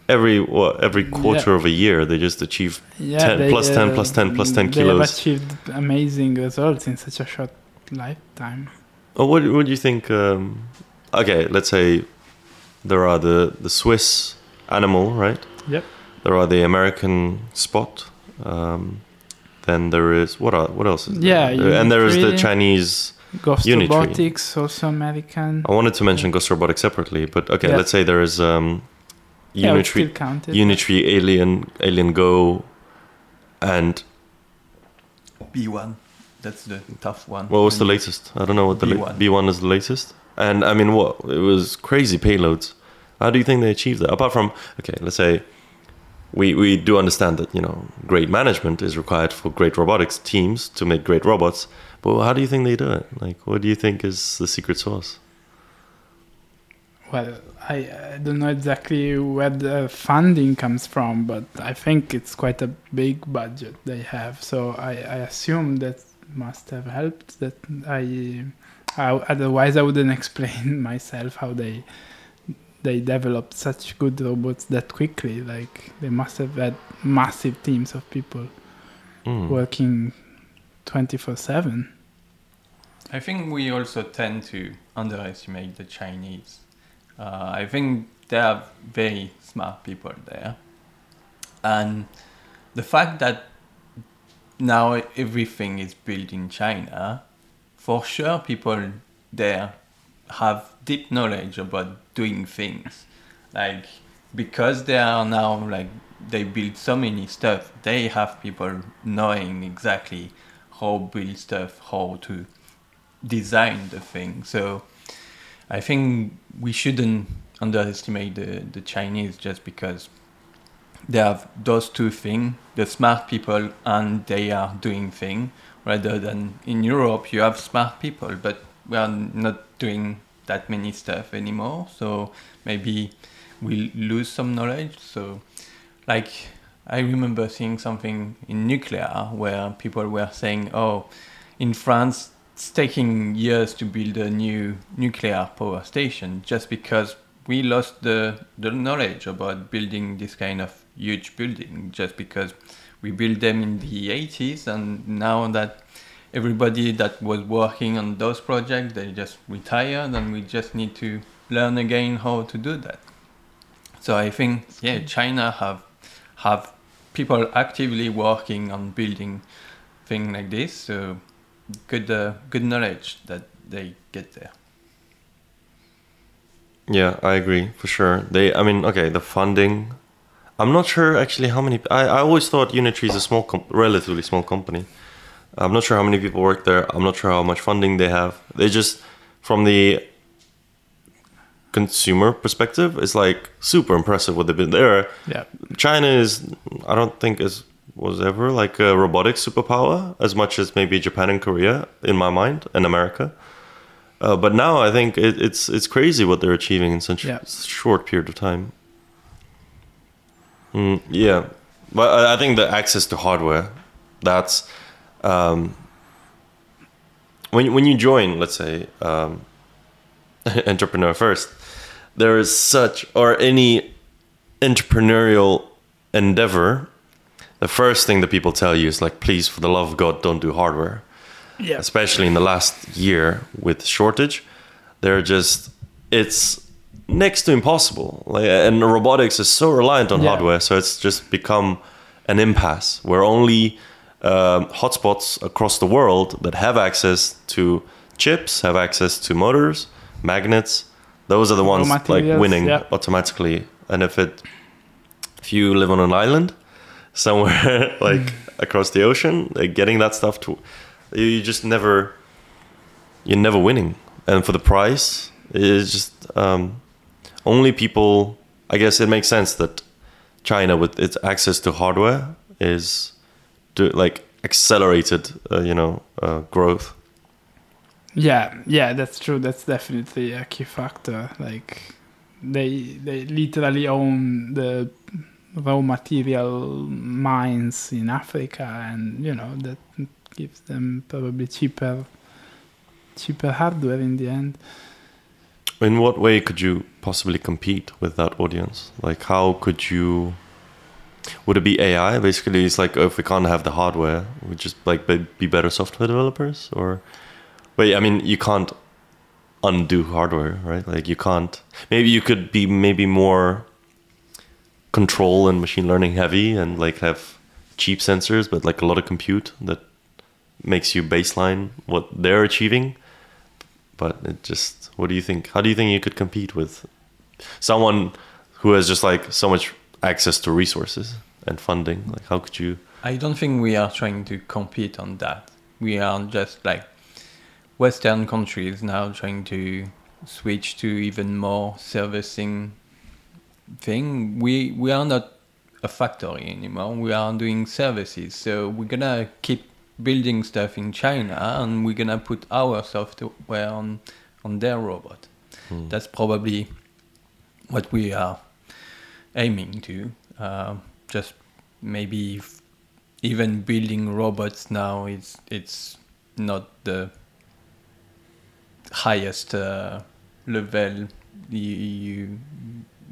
every what every quarter of a year. They just achieve yeah 10 plus 10 plus 10 plus 10 they kilos. have achieved amazing results in such a short lifetime Oh, what what do you think? Um, okay, let's say there are the the Swiss ANYmal, right? Yep. There are the American spot. Um, then there is what are what else is Yeah, there? And there is the Unitree. Chinese. Ghost Unitree. Robotics, also American. I wanted to mention Ghost Robotics separately, but okay, Yeah. let's say there is um, yeah, it's Unitree, counted. Unitree, Alien, Aliengo, and B1. That's the tough one. what was the latest? I don't know what the la- B1. B1 is the latest. And I mean, what it was crazy payloads. How do you think they achieved that? Apart from okay, let's say we we do understand that you know great management is required for great robotics teams to make great robots. But how do you think they do it? Like, what do you think is the secret sauce? Well, I, I don't know exactly where the funding comes from, but I think it's quite a big budget they have. So I, I assume that must have helped. That I, I otherwise I wouldn't explain myself how they they developed such good robots that quickly. Like they must have had massive teams of people Mm. working twenty four seven. I think we also tend to underestimate the Chinese. Uh, I think they are very smart people there. And the fact that now everything is built in China, for sure people there have deep knowledge about doing things. Like because they are now like they build so many stuff, they have people knowing exactly how build stuff, how to design the thing. So I think we shouldn't underestimate the, the Chinese just because they have those two things, the smart people and they are doing thing rather than in Europe you have smart people but we are not doing that many stuff anymore. So maybe we lose some knowledge. So like I remember seeing something in nuclear where people were saying, oh, in France, it's taking years to build a new nuclear power station just because we lost the, the knowledge about building this kind of huge building just because we built them in the 80s and now that everybody that was working on those projects they just retired and we just need to learn again how to do that so i think yeah china have have people actively working on building things like this so good uh, good knowledge that they get there Yeah, I agree for sure. They, I mean, okay, the funding. I'm not sure actually how many. I, I always thought Unitree is a small, com- relatively small company. I'm not sure how many people work there. I'm not sure how much funding they have. They just, from the consumer perspective, it's like super impressive what they've been there. Yeah. China is, I don't think is was ever like a robotic superpower as much as maybe Japan and Korea in my mind and America. Uh, but now I think it, it's it's crazy what they're achieving in such Yeah. a short period of time. Mm, yeah, but I, think the access to hardware, that's um, when when you join, let's say, um, entrepreneur first, there is such or any entrepreneurial endeavor. The first thing that people tell you is like, please, for the love of God, don't do hardware. Yeah. Especially in the last year with shortage, they're just it's next to impossible. Like, and robotics is so reliant on Yeah. hardware, so it's just become an impasse where only um, hotspots across the world that have access to chips, have access to motors, magnets. Those are the ones like winning yeah. automatically. And if it, if you live on an island somewhere like across the ocean, like getting that stuff to, you you just never, you're never winning. And for the price, it's just um, only people. I guess it makes sense that China, with its access to hardware, is do, like accelerated, uh, you know, uh, growth. Yeah, yeah, that's true. That's definitely a key factor. Like they they literally own the raw material mines in Africa, and you know that gives them probably cheaper cheaper hardware in the end. In what way could you possibly compete with that audience? Like, how could you? Would it be AI? Basically, it's like oh, if we can't have the hardware, we just like be be better software developers, or wait, I mean, you can't undo hardware, right? Like, you can't. Maybe you could be maybe more control and machine learning heavy, and like have cheap sensors, but like a lot of compute that makes you baseline what they're achieving but it just what do you think how do you think you could compete with someone who has just like so much access to resources and funding like how could you I don't think we are trying to compete on that. We are just like Western countries now trying to switch to even more servicing thing. We we are not a factory anymore. We are doing services. So we're gonna keep building stuff in China and we're gonna put our software on on their robot. That's probably what we are aiming to. Uh, just maybe even building robots now it's it's not the highest uh, level you, you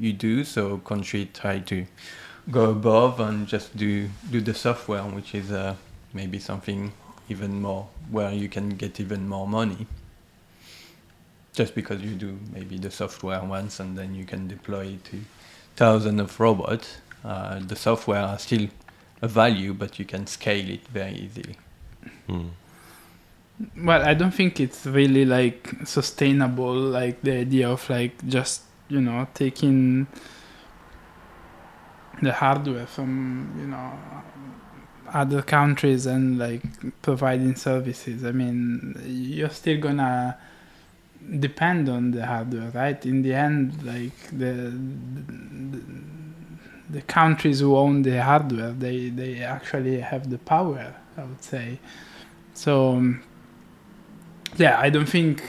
you do so country try to go above and just do do the software which is uh, maybe something even more where you can get even more money just because you do maybe the software once and then you can deploy it to thousands of robots uh, the software are still a value but you can scale it very easily hmm. Well, I don't think it's really like sustainable. Like the idea of like just you know taking the hardware from you know other countries and like providing services. I mean, you're still gonna depend on the hardware, right? In the end, like the the, the countries who own the hardware, they they actually have the power. I would say. So yeah, I don't think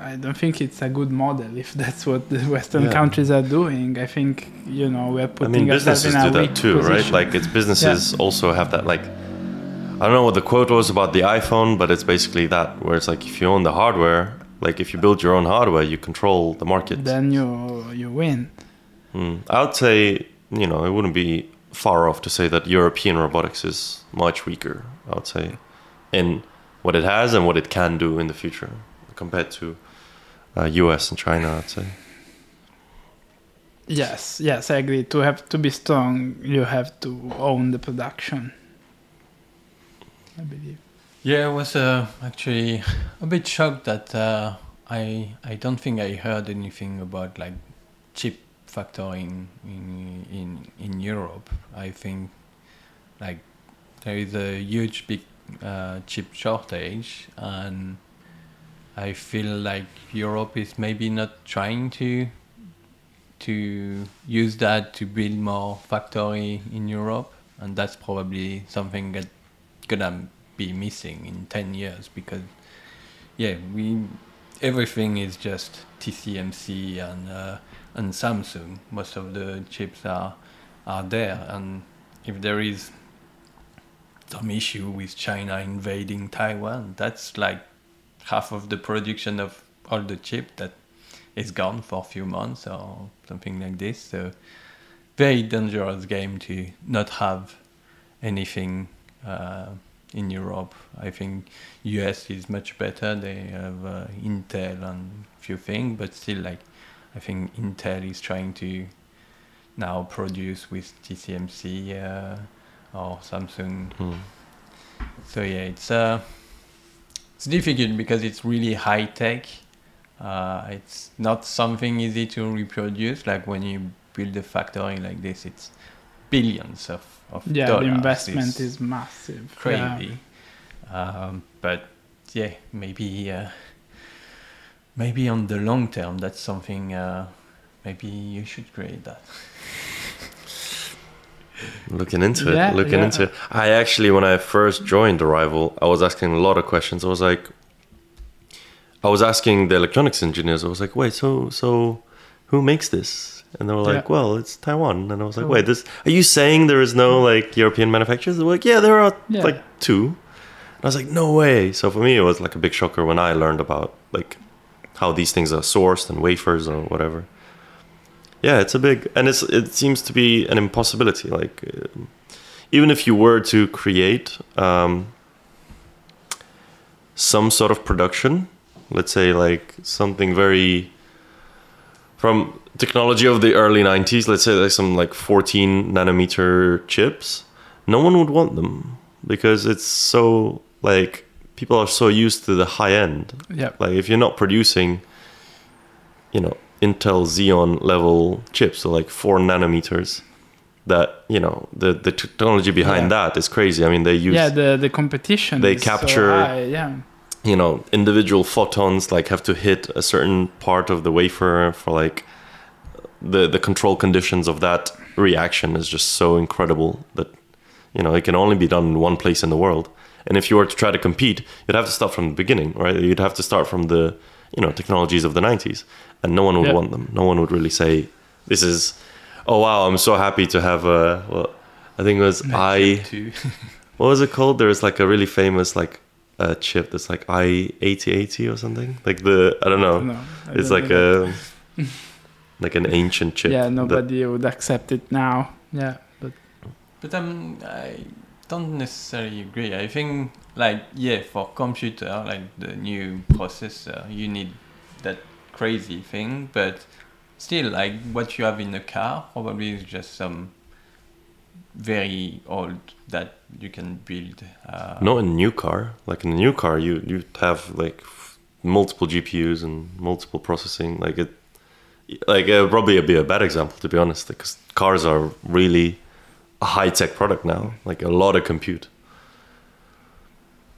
I don't think it's a good model if that's what the Western Yeah. countries are doing. I think you know we're i putting mean ourselves businesses in a do that too right like it's businesses also have that like i don't know what the quote was about the iphone but it's basically that where it's like if you own the hardware like if you build your own hardware you control the market then you you win. Hmm. I would say, you know, it wouldn't be far off to say that European robotics is much weaker, I would say, in what it has and what it can do in the future compared to uh, US and China, I'd say. Yes, yes, I agree. To have to be strong, you have to own the production. I believe. Yeah, I was uh, actually a bit shocked that uh, I I don't think I heard anything about like chip factoring in in in Europe. I think like there is a huge big uh, chip shortage, and I feel like Europe is maybe not trying to to use that to build more factory in Europe, and that's probably something that gonna be missing in 10 years because yeah we everything is just TSMC and uh, and Samsung most of the chips are are there and if there is some issue with China invading Taiwan that's like half of the production of all the chip that is gone for a few months or something like this. So very dangerous game to not have anything uh, in Europe. I think US is much better. They have uh, Intel and few things, but still, like I think Intel is trying to now produce with TSMC uh, or Samsung. Hmm. So yeah, it's uh, it's difficult because it's really high tech. Uh, it's not something easy to reproduce. Like when you build a factory like this, it's billions of, of Yeah, dollars. the investment It's is massive. Yeah. crazy. Um, but yeah, maybe uh, maybe on the long term, that's something. Uh, maybe you should create that. Looking into Yeah, it, looking yeah. into it. I actually, when I first joined Arrival, I was asking a lot of questions. I was like, I was asking the electronics engineers. I was like, wait, so so, who makes this? And they were like, Yeah. well, it's Taiwan. And I was like, Cool. wait, this? Are you saying there is no like European manufacturers? They were like, yeah, there are Yeah. like two. And I was like, no way. So for me, it was like a big shocker when I learned about like how these things are sourced and wafers or whatever. Yeah, it's a big, and it's it seems to be an impossibility. Like, um, even if you were to create um, some sort of production, let's say like something very from technology of the early 90s let's say like some like 14 nanometer chips no one would want them because it's so like people are so used to the high end Yeah. like if you're not producing you know intel xeon level chips so like 4 nanometers that you know the the technology behind Yeah. that is crazy i mean they use yeah, the the competition. They is so capture- high, yeah. you know individual photons like have to hit a certain part of the wafer for like the the control conditions of that reaction is just so incredible that you know it can only be done in one place in the world and if you were to try to compete you'd have to start from the beginning right you'd have to start from the you know technologies of the 90s and no one would Yeah. want them no one would really say this is oh wow i'm so happy to have a well i think it was i what was it called? There's like a really famous like uh, chip that's like i eighty eighty or something. Like the I don't know. No, I it's don't like know a like an ancient chip. Yeah, that- nobody would accept it now. Yeah, but But um, I don't necessarily agree. I think, like, yeah, for computer, like the new processor, you need that crazy thing. But still, like, what you have in a car probably is just some very old that you can build. Uh, not a new car. Like in a new car, you you have like multiple GPUs and multiple processing. Like it, like it would probably be a bad example to be honest, because cars are really a high tech product now. Like a lot of compute.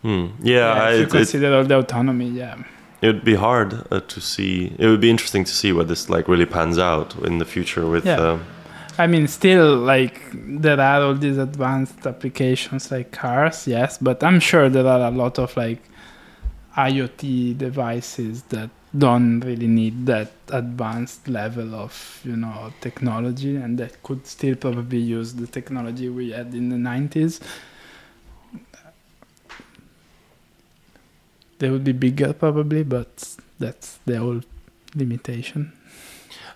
Hmm. Yeah, I, if you it- it- consider all the autonomy, yeah. it would be hard uh, to see. It would be interesting to see where this like really pans out in the future with. Yeah. Um, I mean, still, like, there are all these advanced applications like cars, yes, but I'm sure there are a lot of, like, IoT devices that don't really need that advanced level of, you know, technology and that could still probably use the technology we had in the 90s. They would be bigger, probably, but that's the whole limitation.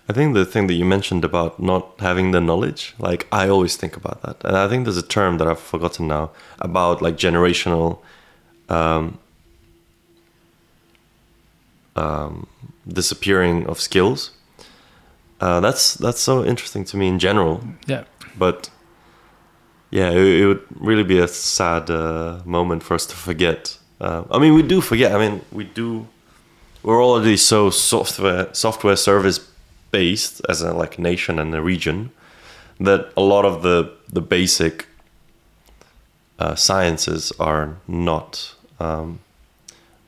I think the thing that you mentioned about not having the knowledge, like I always think about that, and I think there's a term that I've forgotten now about like generational um, um, disappearing of skills. Uh, that's that's so interesting to me in general, Yeah. but yeah, it, it would really be a sad uh, moment for us to forget. Uh, I mean, we do forget. I mean, we do. We're already so software software service based as a like nation and a region that a lot of the the basic uh, sciences are not um,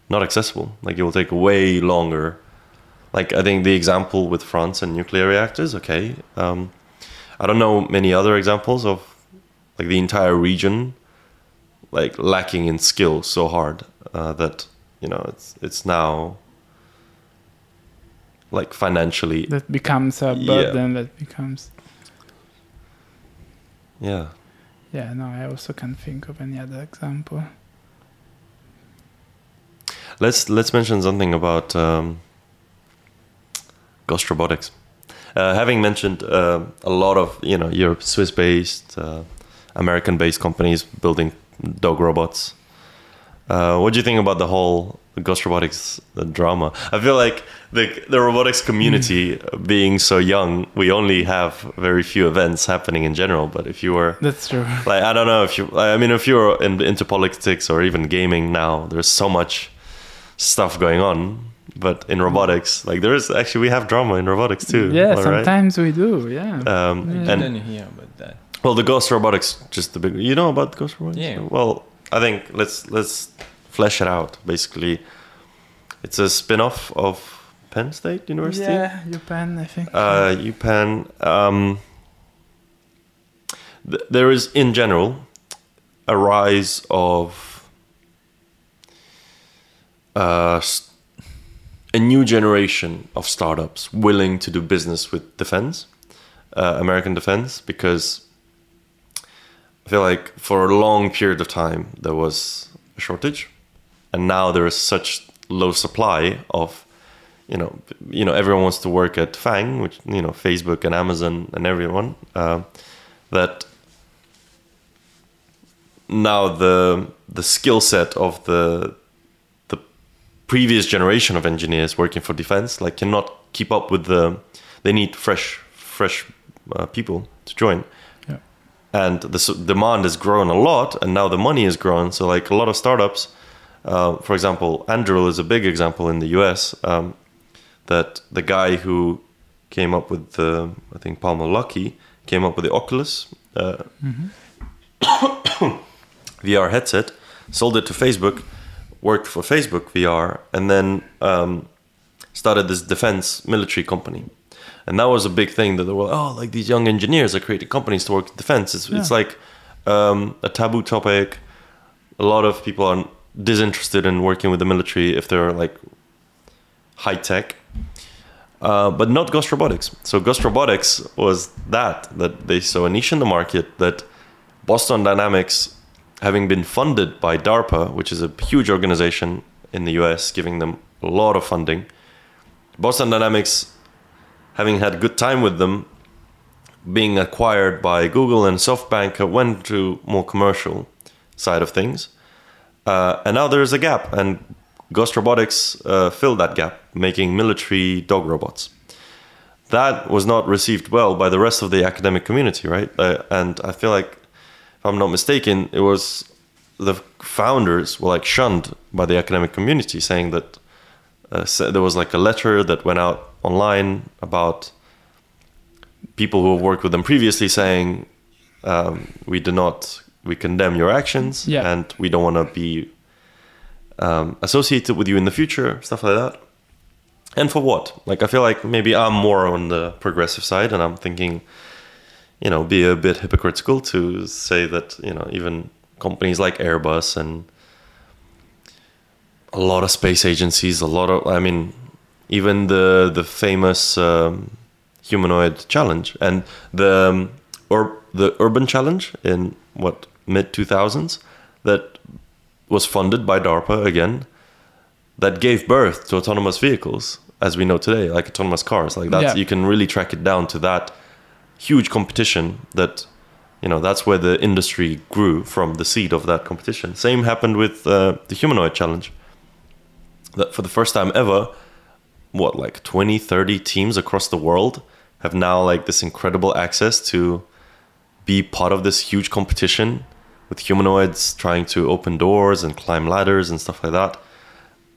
not accessible. Like it will take way longer. Like I think the example with France and nuclear reactors. Okay, um, I don't know many other examples of like the entire region like lacking in skill so hard uh, that you know it's it's now like financially That becomes a Yeah. burden, that becomes. yeah Yeah, no, I also can't think of any other example. Let's let's mention something about um, Ghost Robotics. Uh, having mentioned uh, a lot of you know your Swiss-based, uh, American-based companies building dog robots, uh, what do you think about the whole Ghost Robotics uh, drama? I feel like the the robotics community being so young, we only have very few events happening in general. But if you were That's true. like I don't know if you I mean if you're in, into politics or even gaming now, there's so much stuff going on. But in robotics, like there is actually we have drama in robotics too. yeah, all right? sometimes we do. Yeah. Um, Yeah. I and didn't hear about that. well, the Ghost Robotics, just the big. You know about Ghost Robotics? Yeah. Well, I think let's let's flesh it out. Basically, it's a spin-off of Penn State University. yeah, Japan, I think. Uh, UPenn. Um, th- there is, in general, a rise of uh, a new generation of startups willing to do business with defense, uh, American defense, because I feel like for a long period of time there was a shortage, and now there is such low supply of you know, you know, everyone wants to work at FAANG, which you know, Facebook and Amazon and everyone. Uh, that now the the skill set of the previous generation of engineers working for defense like cannot keep up with the. They need fresh fresh uh, people to join. Yeah. And the s- demand has grown a lot, and now the money has grown. So, like a lot of startups, uh, for example, Anduril is a big example in the US. Um, that the guy who came up with the, I think Palmer Luckey came up with the Oculus uh, VR headset, sold it to Facebook, worked for Facebook VR, and then um, started this defense military company. And that was a big thing that they were, oh, like these young engineers are creating companies to work in defense. It's, it's like um, a taboo topic. A lot of people are disinterested in working with the military if they're like high tech, uh, but not Ghost Robotics. So Ghost Robotics was that that they saw a niche in the market that Boston Dynamics, having been funded by DARPA, which is a huge organization in the U.S., giving them a lot of funding. Boston Dynamics, having had a good time with them, being acquired by Google and SoftBank, uh, went to more commercial side of things. Uh, and now there's a gap, and Ghost Robotics uh, filled that gap, making military dog robots. That was not received well by the rest of the academic community, right? Uh, and I feel like, I'm not mistaken, it was the founders were like shunned by the academic community, saying that uh, there was like a letter that went out online about people who have worked with them previously saying um, we do not we condemn your actions Yeah. and we don't want to be um, associated with you in the future stuff like that and for what like i feel like maybe i'm more on the progressive side and i'm thinking you know be a bit hypocritical to say that you know even companies like airbus and a lot of space agencies a lot of i mean even the the famous um, humanoid challenge and the um, or the urban challenge in what mid 2000s that was funded by DARPA again that gave birth to autonomous vehicles as we know today like autonomous cars like that Yeah. you can really track it down to that huge competition that you know that's where the industry grew from the seed of that competition. Same happened with uh, the humanoid challenge. That for the first time ever what like 20 30 teams across the world have now like this incredible access to be part of this huge competition with humanoids trying to open doors and climb ladders and stuff like that.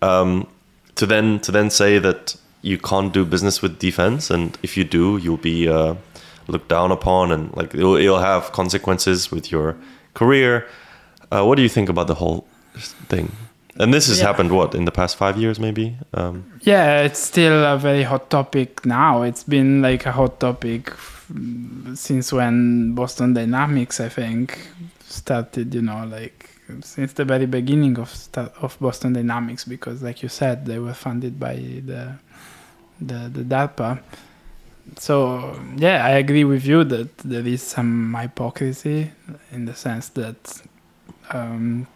Um, to then to then say that you can't do business with defense and if you do you'll be uh, looked down upon and like it'll, it'll have consequences with your career uh, what do you think about the whole thing and this has Yeah. happened what in the past five years maybe um, Yeah, it's still a very hot topic now. It's been like a hot topic since when Boston Dynamics, I think, started. You know, like since the very beginning of of Boston Dynamics, because like you said, they were funded by the the the DARPA. So yeah, I agree with you that there is some hypocrisy in the sense that um,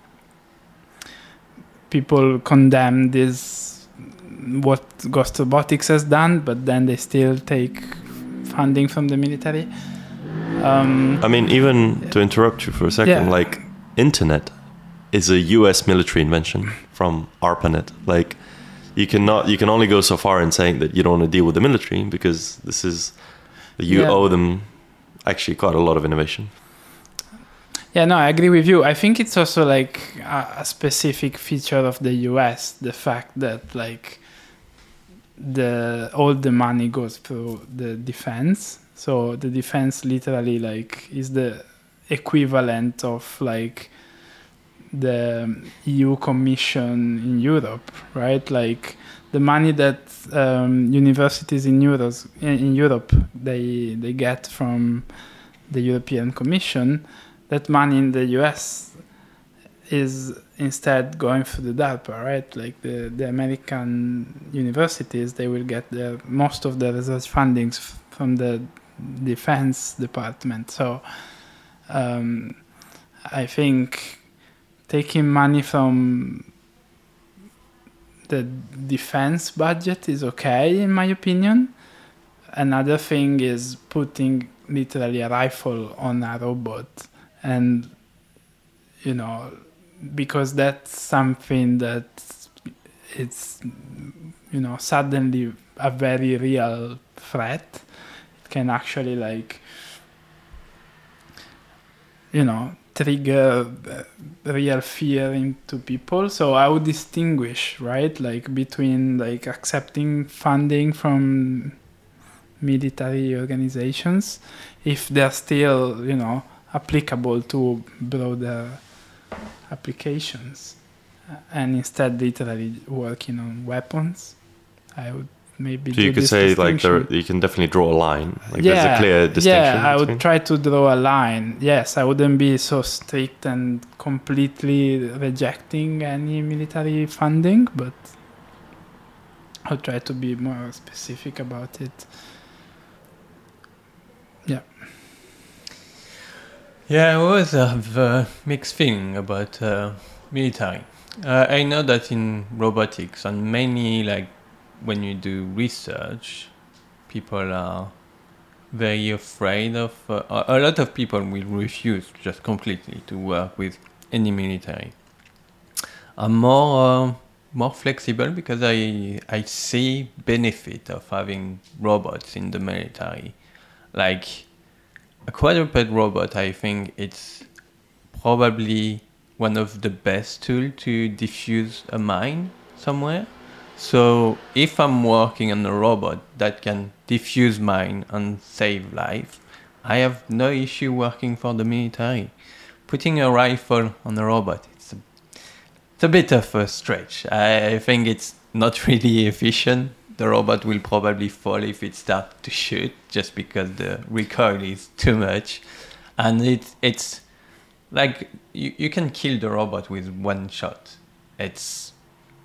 people condemn this what Ghost Robotics has done, but then they still take funding from the military. Um, I mean, even to interrupt you for a second, Yeah. like internet is a U.S. military invention from ARPANET. Like you cannot, you can only go so far in saying that you don't want to deal with the military because this is you Yeah. owe them actually quite a lot of innovation. Yeah, no, I agree with you. I think it's also like a, a specific feature of the US, the fact that like the all the money goes through the defense. So the defense literally like is the equivalent of like the EU Commission in Europe, right? Like the money that um, universities in Europe in, Europe they they get from the European Commission that money in the US is instead going through the DARPA, right? Like the, the American universities, they will get most of the research fundings from the defense department. So um, I think taking money from the defense budget is okay, in my opinion. Another thing is putting literally a rifle on a robot and you know because that's something that it's you know suddenly a very real threat it can actually like you know trigger uh, real fear into people. So i would distinguish right like between like accepting funding from military organizations if they're still you know applicable to broader applications uh, and instead literally working on weapons i would maybe So do you could this say like there, you can definitely draw a line. Like there's a clear distinction. yeah i would between- try to draw a line yes i wouldn't be so strict and completely rejecting any military funding but i'll try to be more specific about it Yeah, Yeah, I always have a mixed feeling about uh, military. Uh, I know that in robotics and many like when you do research, people are very afraid of. Uh, a lot of people will refuse just completely to work with any military. I'm more uh, more flexible because I I see benefit of having robots in the military, like a quadruped robot, I think it's probably one of the best tool to diffuse a mine somewhere. So if I'm working on a robot that can diffuse mine and save life, I have no issue working for the military. Putting a rifle on a robot, it's a, it's a bit of a stretch. I, I think it's not really efficient. The robot will probably fall if it starts to shoot, just because the recoil is too much, and it it's like you, you can kill the robot with one shot. It's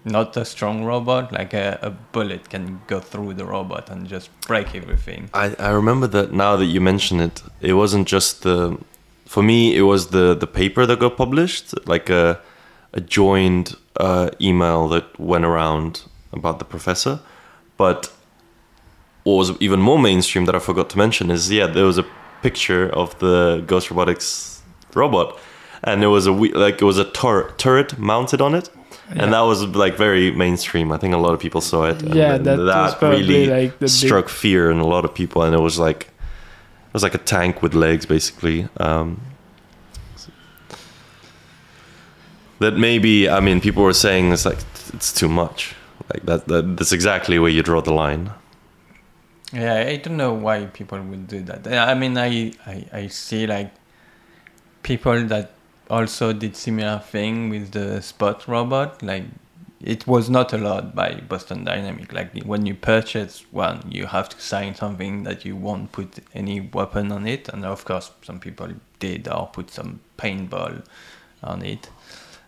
not a strong robot, like a, a bullet can go through the robot and just break everything. I, I remember that now that you mention it, it wasn't just the. For me, it was the the paper that got published, like a a joined uh, email that went around about the professor. But what was even more mainstream that I forgot to mention is yeah, there was a picture of the Ghost Robotics robot, and it was a like it was a tur- turret mounted on it. And that was like very mainstream. I think a lot of people saw it. and Yeah, then that was probably, like, the big- struck fear in a lot of people, and it was like it was like a tank with legs, basically. Um, that maybe I mean people were saying it's like it's too much. Like that, that that's exactly where you draw the line. Yeah, I don't know why people would do that. I mean, I, I, I see like people that also did similar thing with the Spot robot. Like it was not allowed by Boston Dynamic. Like when you purchase one, you have to sign something that you won't put any weapon on it. And of course, some people did or put some paintball on it.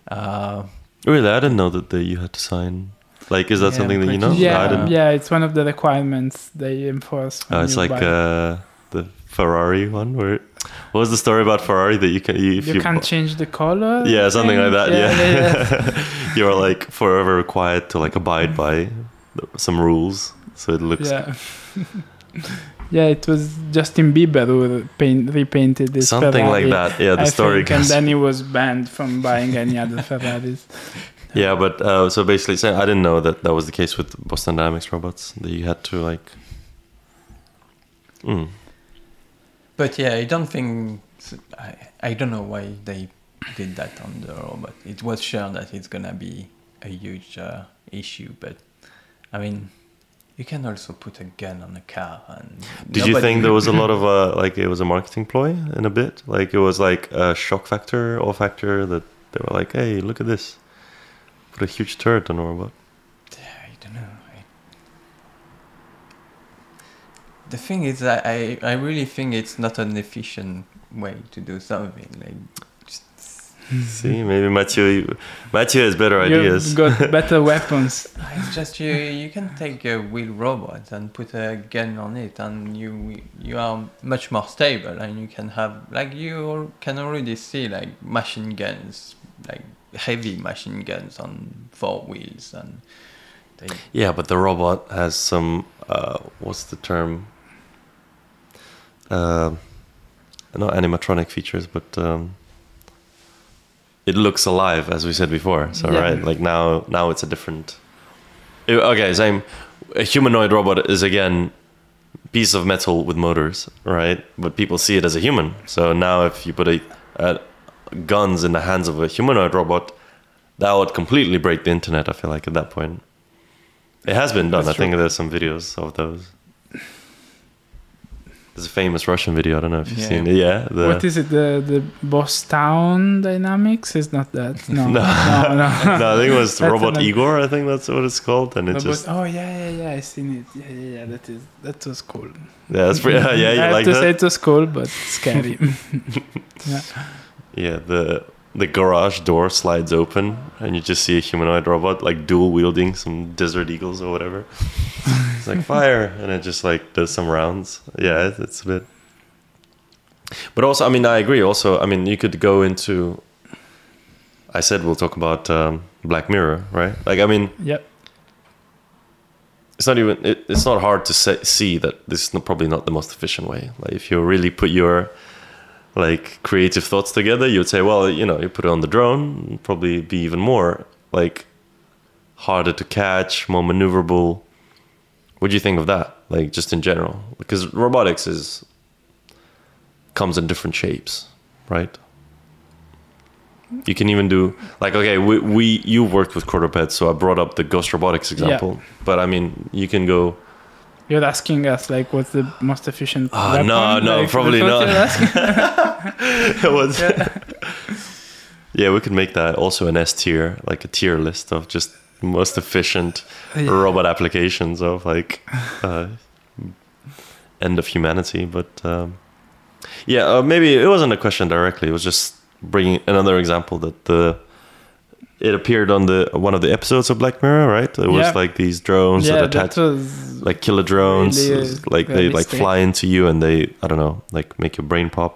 Uh, Really, I didn't know that the, you had to sign. Like, is that Yeah, something that you know? pretty I yeah didn't. yeah it's one of the requirements they enforce Oh, it's like uh, the Ferrari one. Where what was the story about Ferrari that you can you, if you, you, can change the color yeah something like that yeah, yeah, yeah. you're like forever required to like abide by some rules. So it looks Yeah. yeah, it was Justin Bieber who paint, repainted this something like that. Yeah, the I story think, and then he was banned from buying any other Ferraris. Yeah, but uh, so basically, so I didn't know that that was the case with Boston Dynamics robots. That you had to like. Mm. But yeah, I don't think I, I don't know why they did that on the robot. It was sure that it's gonna be a huge uh, issue, but I mean, you can also put a gun on a car. And Did you think there was a lot of uh, like it was a marketing ploy in a bit? Like it was like a shock factor or factor that they were like, hey, look at this, put a huge turret on a robot. I don't know. I... The thing is, that I I really think it's not an efficient way to do something. Like, See, maybe Mathieu, you- Mathieu has better ideas. You've got better weapons. it's just you you can take a wheel robot and put a gun on it, and you you are much more stable, and you can have like you can already see like machine guns, like heavy machine guns on four wheels, and they Yeah, but the robot has some uh, what's the term? Uh, not animatronic features, but um, it looks alive, as we said before. So Yeah. right, like now, now it's a different. Okay, same. A humanoid robot is again piece of metal with motors, right? But people see it as a human. So now, if you put a, a guns in the hands of a humanoid robot, that would completely break the internet. I feel like at that point. It has been done. That's I think there's some videos of those. There's a famous Russian video. I don't know if you've Yeah. seen it. Yeah. The, what is it? The the Boss Town Dynamics is not that. No, No. no, no. no, I think it was Robot an- Igor. I think that's what it's called, and it Robot- just oh yeah, yeah, yeah. I seen it. Yeah, yeah, yeah. That is that was cool. yeah, that's pretty. Yeah, I you have like to say it was cool, but scary. yeah. Yeah, the the garage door slides open, and you just see a humanoid robot like dual wielding some Desert Eagles or whatever. it's like fire, and it just like does some rounds. Yeah, it, it's a bit. But also, I mean, I agree. Also, I mean, you could go into. I said we'll talk about um, Black Mirror, right? Like, I mean, Yep. it's not even it, it's not hard to say, see that this is not, probably not the most efficient way like if you really put your like creative thoughts together you'd say well you know you put it on the drone probably be even more like harder to catch more maneuverable. What do you think of that like just in general? Because robotics is comes in different shapes right? You can even do like okay we, we you worked with quadrupeds so i brought up the ghost robotics example but i mean you can go You're asking us like what's the most efficient? Weapon? no, no, Like, probably not. it was yeah we could make that also an s tier like a tier list of just most efficient Yeah. robot applications of like uh, end of humanity but um, yeah uh, maybe it wasn't a question directly it was just bringing another example that the it appeared on the one of the episodes of black mirror right? It was Yeah. like these drones yeah, that that attach was like killer drones Really, uh, like they like fly into you and they i don't know like make your brain pop.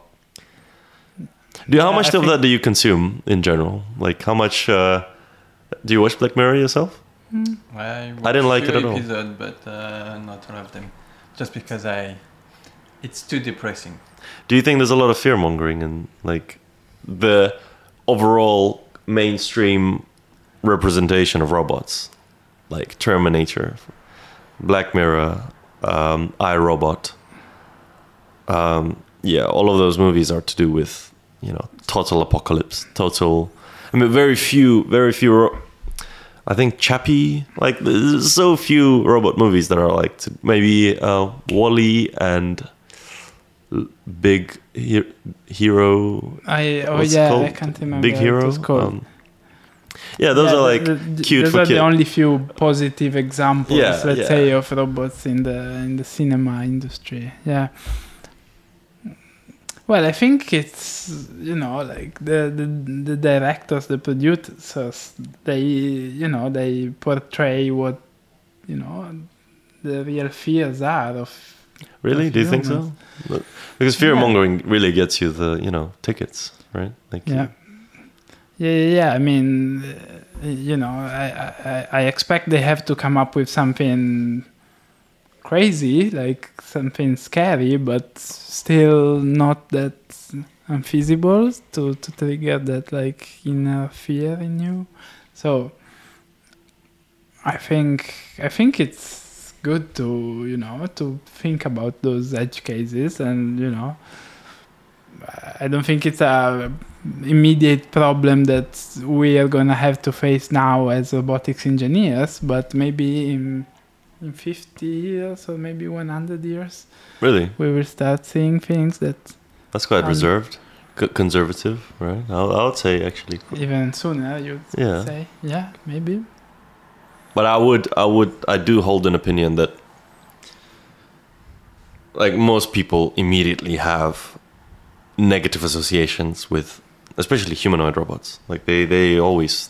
Do you, how much I of think- that do you consume in general? Like how much uh do you watch black mirror yourself? I, I didn't like watched it at all. episode, but uh, not all of them, just because I, it's too depressing. do you think there's a lot of fear mongering and like the overall mainstream representation of robots like terminator black mirror um iRobot. Um yeah all of those movies are to do with you know total apocalypse total i mean very few very few ro- i think chappie like there's so few robot movies that are like t- maybe uh WALL-E and big He- hero I oh yeah, I can't remember. big hero called. Um, yeah those Yeah, are like the- cute Those are the only few positive examples, Yeah, let's yeah. say, of robots in the in the cinema industry. Yeah. Well, I think it's you know like the the, the directors, the producers, they you know they portray what you know the real fears are of Really? Do you think so? Because fear mongering really gets you the, you know, tickets, right? Like Yeah. Yeah, yeah, yeah. I mean, uh, you know, I, I, I expect they have to come up with something crazy, like something scary, but still not that unfeasible to, to trigger that like inner fear in you. So I think I think it's good to you know to think about those edge cases and you know I don't think it's a immediate problem that we are gonna have to face now as robotics engineers, but maybe in in 50 years or maybe 100 years Really, we will start seeing things that that's quite reserved, C- conservative, right? I I would say actually. even sooner you'd Yeah. say yeah maybe But I would, I would, I do hold an opinion that, like most people, immediately have negative associations with, especially humanoid robots. Like they, they always,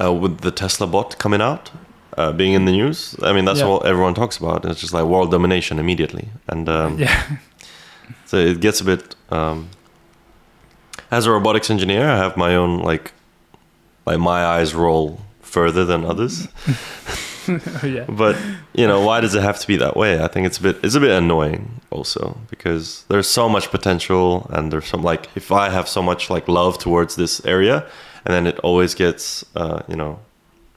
uh, with the Tesla bot coming out, uh, being in the news. I mean, that's Yeah. all everyone talks about. It's just like world domination immediately, and um, yeah so it gets a bit. Um, as a robotics engineer, I have my own like, like my eyes roll further than others. yeah But you know, why does it have to be that way? I think it's a bit it's a bit annoying also because there's so much potential and there's some like if I have so much like love towards this area and then it always gets uh, you know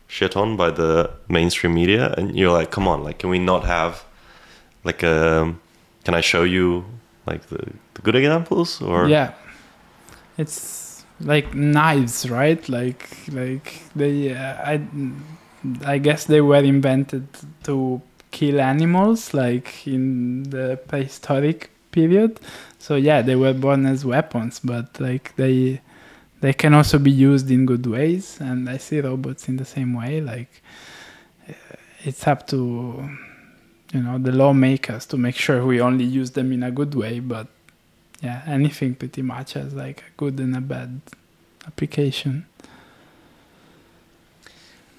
shit on by the mainstream media and you're like, come on, like can we not have like a can I show you like the, the good examples or yeah it's like knives right? Like like they uh, i i guess they were invented to kill animals like in the prehistoric period. So yeah they were born as weapons but like they they can also be used in good ways and i see robots in the same way like uh, it's up to you know the lawmakers to make sure we only use them in a good way but yeah anything pretty much has like a good and a bad application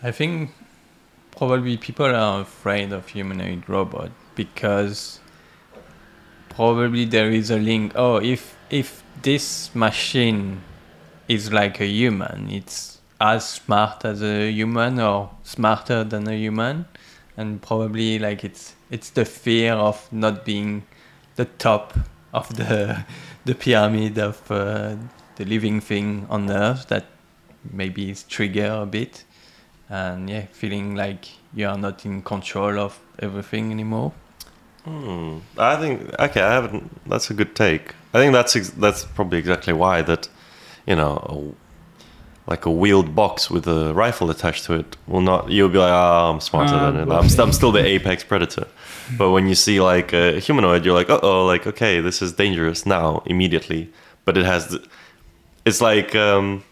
I think probably people are afraid of humanoid robot because probably there is a link. Oh, if if this machine is like a human, it's as smart as a human or smarter than a human, and probably like it's it's the fear of not being the top of the the pyramid of uh, the living thing on Earth that maybe is trigger a bit and yeah, feeling like you are not in control of everything anymore. Hmm. I think okay. I haven't. That's a good take. I think that's ex- that's probably exactly why that, you know, like a wheeled box with a rifle attached to it will not. You'll be like, oh, I'm smarter Ah, than it. I'm, st- I'm still the apex predator. but when you see like a humanoid, you're like, uh oh, like okay, this is dangerous now immediately. But it has, the, it's like um,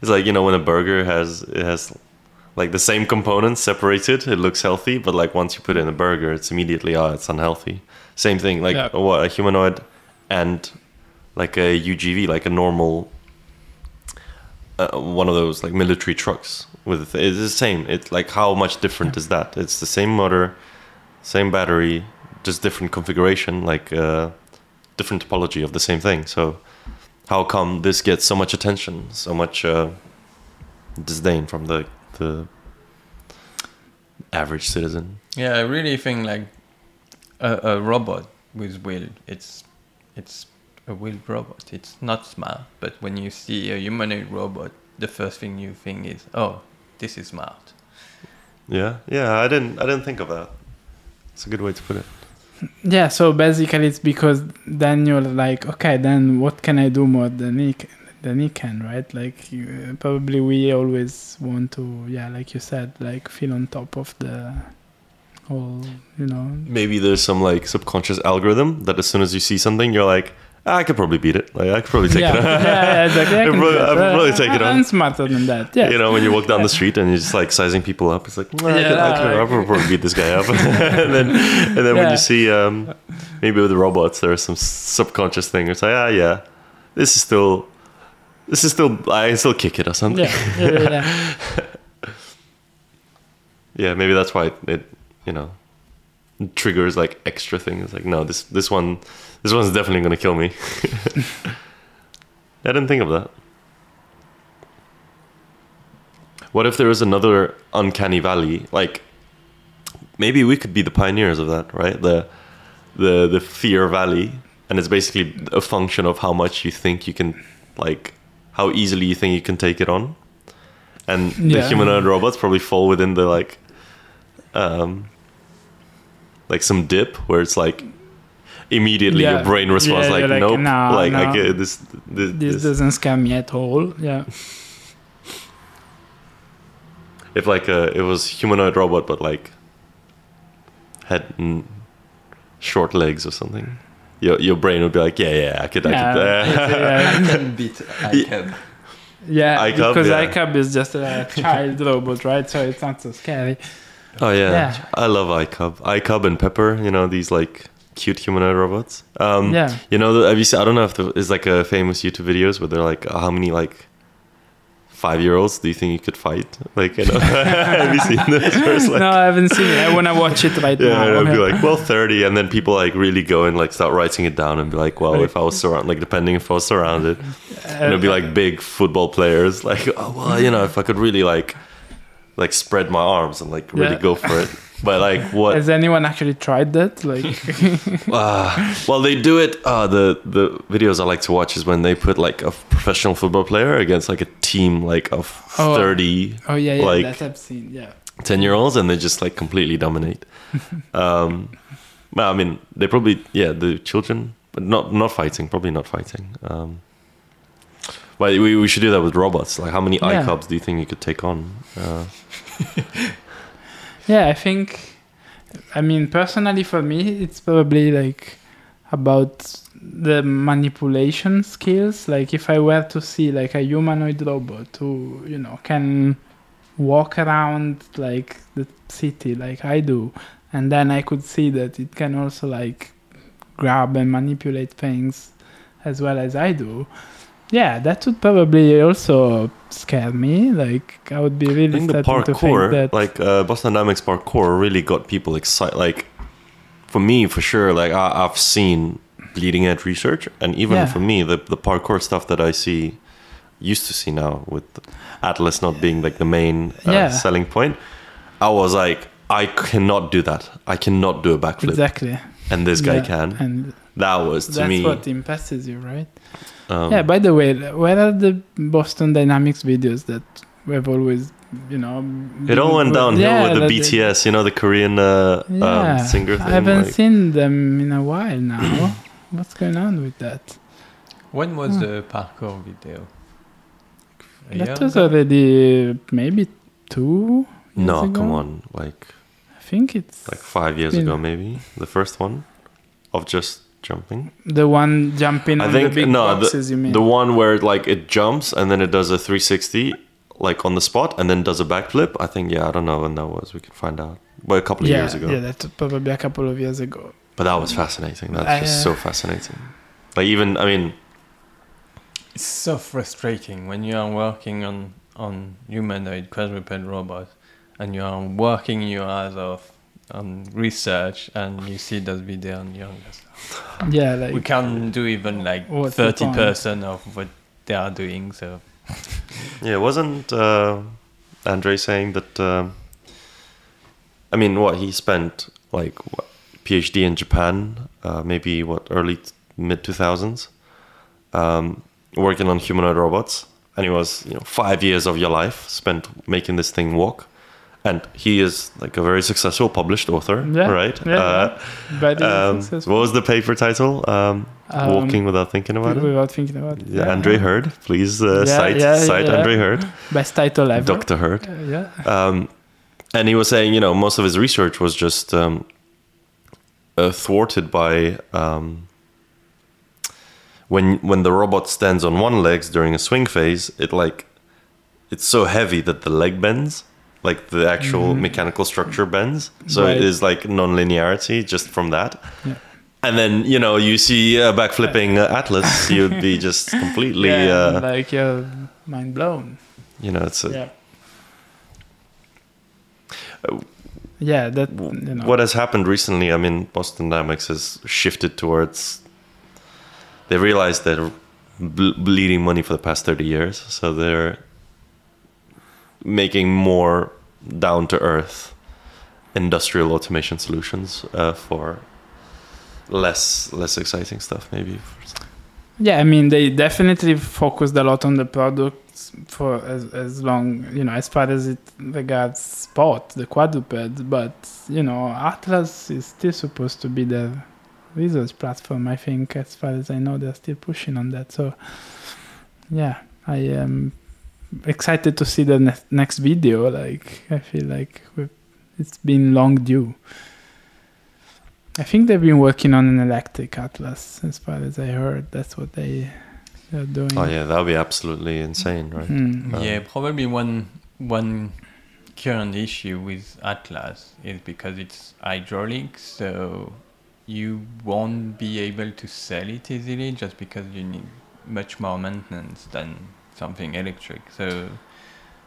it's like you know when a burger has it has like the same components separated it looks healthy but like once you put it in a burger it's immediately oh it's unhealthy same thing like Yeah. what a humanoid and like a ugv like a normal uh, one of those like military trucks with it's the same. It's like how much different is that? It's the same motor same battery just different configuration like uh, different topology of the same thing. So how come this gets so much attention so much uh, disdain from the the average citizen? Yeah, I really think like a, a robot with will, it's it's a wheeled robot. It's not smart, but when you see a humanoid robot, the first thing you think is, oh, this is smart. yeah yeah i didn't i didn't think of that it's a good way to put it yeah so basically it's because then you're like okay then what can i do more than he can, than he can right like you, probably we always want to yeah like you said like feel on top of the whole you know maybe there's some like subconscious algorithm that as soon as you see something you're like "Ah, i could probably beat it like i could probably take yeah, it yeah, yeah, exactly. I can probably- probably take it on. I'm smarter than that. Yeah. you know when you walk down the street and you're just like sizing people up it's like "Nah, I, could, I, could, I could probably beat this guy up and then and then when you see um, maybe with the robots there's some subconscious thing it's like ah yeah this is still this is still i can still kick it or something yeah, yeah, yeah, yeah. yeah maybe that's why it, it you know triggers like extra things like no this this one this one's definitely gonna kill me I didn't think of that. What if there is another uncanny valley? Like maybe we could be the pioneers of that, right? The the the fear valley, and it's basically a function of how much you think you can, like, how easily you think you can take it on, and the humanoid robots probably fall within the like, um, like some dip where it's like. Immediately, your brain responds Yeah, like, you're like, "Nope, "No, like I no. get this, this, This this doesn't scare me at all. Yeah. if like uh it was humanoid robot but like had mm, short legs or something your your brain would be like yeah yeah i could i Yeah, could it's, uh, uh, can beat iCub. Yeah, iCub, because yeah. iCub is just a child robot, right? So it's not so scary. Oh yeah. Yeah. i love icub icub and pepper you know these like cute humanoid robots um Yeah. you know have you seen i don't know if there is like a famous youtube videos where they're like uh, how many like five year olds do you think you could fight like you know have you seen this it's like no, I haven't seen it. I want to watch it right Yeah, now. Yeah, it'll be like, well, 30, and then people like really go and like start writing it down and be like, well, if I was surrounded, like depending if I was surrounded, and it'll be like big football players, like, oh, well, you know, if I could really like, like spread my arms and like really Yeah. go for it. But like, what? Has anyone actually tried that? Like, Uh, well, they do it. Uh, the the videos I like to watch is when they put like a professional football player against like a team like of Oh. 30 oh yeah, yeah, Like- that I've seen. Yeah, 10 year olds and they just like completely dominate um well, i mean they probably yeah the children but not not fighting probably not fighting um but we, we should do that with robots like how many Yeah. icubs do you think you could take on uh, yeah. I think. I mean, personally, for me, it's probably like about the manipulation skills. Like, if I were to see like a humanoid robot who, you know, can walk around like the city like I do, and then I could see that it can also like grab and manipulate things as well as I do. Yeah, that would probably also scare me. Like I would be i really think the to think that like uh, boston dynamics parkour really got people excited like for me for sure like I, i've seen bleeding edge research and even Yeah. for me the, the parkour stuff that i see used to see now with atlas not being like the main uh, Yeah. selling point i was like i cannot do that i cannot do a backflip exactly. And this guy Yeah, can and that was to that's me what impresses you, right? um, yeah. By the way, where are the Boston Dynamics videos that we've always, you know? it all went downhill yeah, with the that- bts you know the korean uh, Yeah, um, singer thing I haven't like- seen them in a while now. What's going on with that? When was Hmm. the parkour video? A that was ago? already maybe two. Years no ago? come on like I think it's like five years been- ago maybe? The first one? Of just jumping? The one jumping i on think the big no boxes. the, you mean? the one where like it jumps and then it does a 360 like on the spot and then does a backflip? I think yeah i don't know when that was. We can find out. But a couple of yeah, years ago. yeah, that's probably a couple of years ago. but that was fascinating. That's I, just uh, so fascinating. Like even i mean It's so frustrating when you are working on on humanoid quadruped robots and you are working your ass off on research and you see those videos and you're just Yeah, like we can't do even like 30 percent of what they are doing. So. Yeah wasn't uh andre saying that um i mean what he spent like what, phd in japan uh maybe what early t- mid 2000s um working on humanoid robots and it was you know five years of your life spent making this thing walk and he is like a very successful published author Yeah, right yeah, uh, um, successful. what was the paper title um, Um, walking without thinking about it without thinking about it. yeah, Andre Heard. Please uh, Yeah, cite yeah, cite yeah. Andre Heard, Best title ever. Doctor Heard. Uh, yeah. Um, and he was saying, you know, most of his research was just um, uh, thwarted by um, when when the robot stands on one legs during a swing phase. It like it's so heavy that the leg bends, like the actual mechanical structure bends. So Right. it is like non-linearity just from that. Yeah. And then you know you see a backflipping uh, Atlas, you'd be just completely, yeah, uh, like you're mind blown. you know, it's a, Yeah. Yeah, that you know. what has happened recently i mean boston dynamics has shifted towards they realized ble- bleeding money for the past 30 years. So they're making more down to earth industrial automation solutions uh, for less less exciting stuff maybe. Yeah, I mean they definitely focused a lot on the products for as, as long you know as far as it regards sport, the quadruped. But you know Atlas is still supposed to be the research platform. I think as far as I know they're still pushing on that. So yeah, I am excited to see the ne- next video. Like I feel like we've, it's been long due. I think they've been working on an electric atlas, as far as I heard. That's what they they're doing. Oh yeah, that would be absolutely insane, right? Hmm. Um, yeah, probably one one current issue with Atlas is because it's hydraulic, so you won't be able to sell it easily just because you need much more maintenance than something electric. So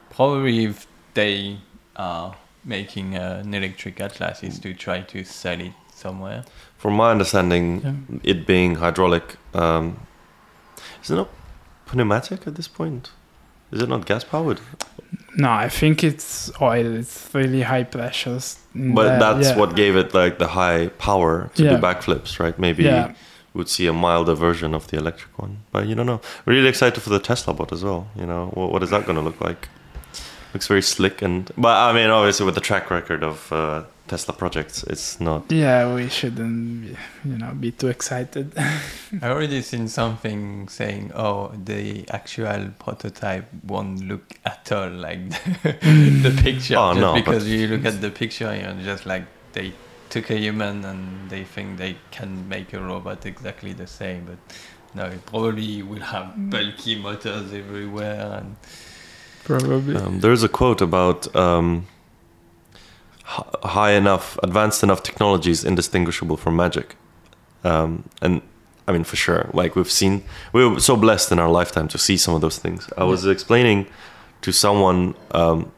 probably if they are making an electric Atlas is to try to sell it somewhere. From my understanding, Yeah. it being hydraulic, um, is it not pneumatic at this point? Is it not gas powered? No, I think it's oil. It's really high pressures. But there, that's yeah. what gave it like the high power to Yeah. do backflips, right? Maybe Yeah. Would see a milder version of the electric one, but you don't know. Really excited for the Tesla bot as well. You know, what, what is that going to look like? Looks very slick and, but I mean, obviously with the track record of uh, Tesla projects, it's not. Yeah, we shouldn't, be, you know, be too excited. I already seen something saying, "Oh, the actual prototype won't look at all like the, the picture." Oh, just no, because but- you look at the picture and just like they took a human and they think they can make a robot exactly the same, but no, it probably will have bulky motors everywhere and Probably. Um, there's a quote about um, h- high enough, advanced enough technology is indistinguishable from magic. Um, and I mean, for sure, like we've seen, we were so blessed in our lifetime to see some of those things. I was explaining to someone um,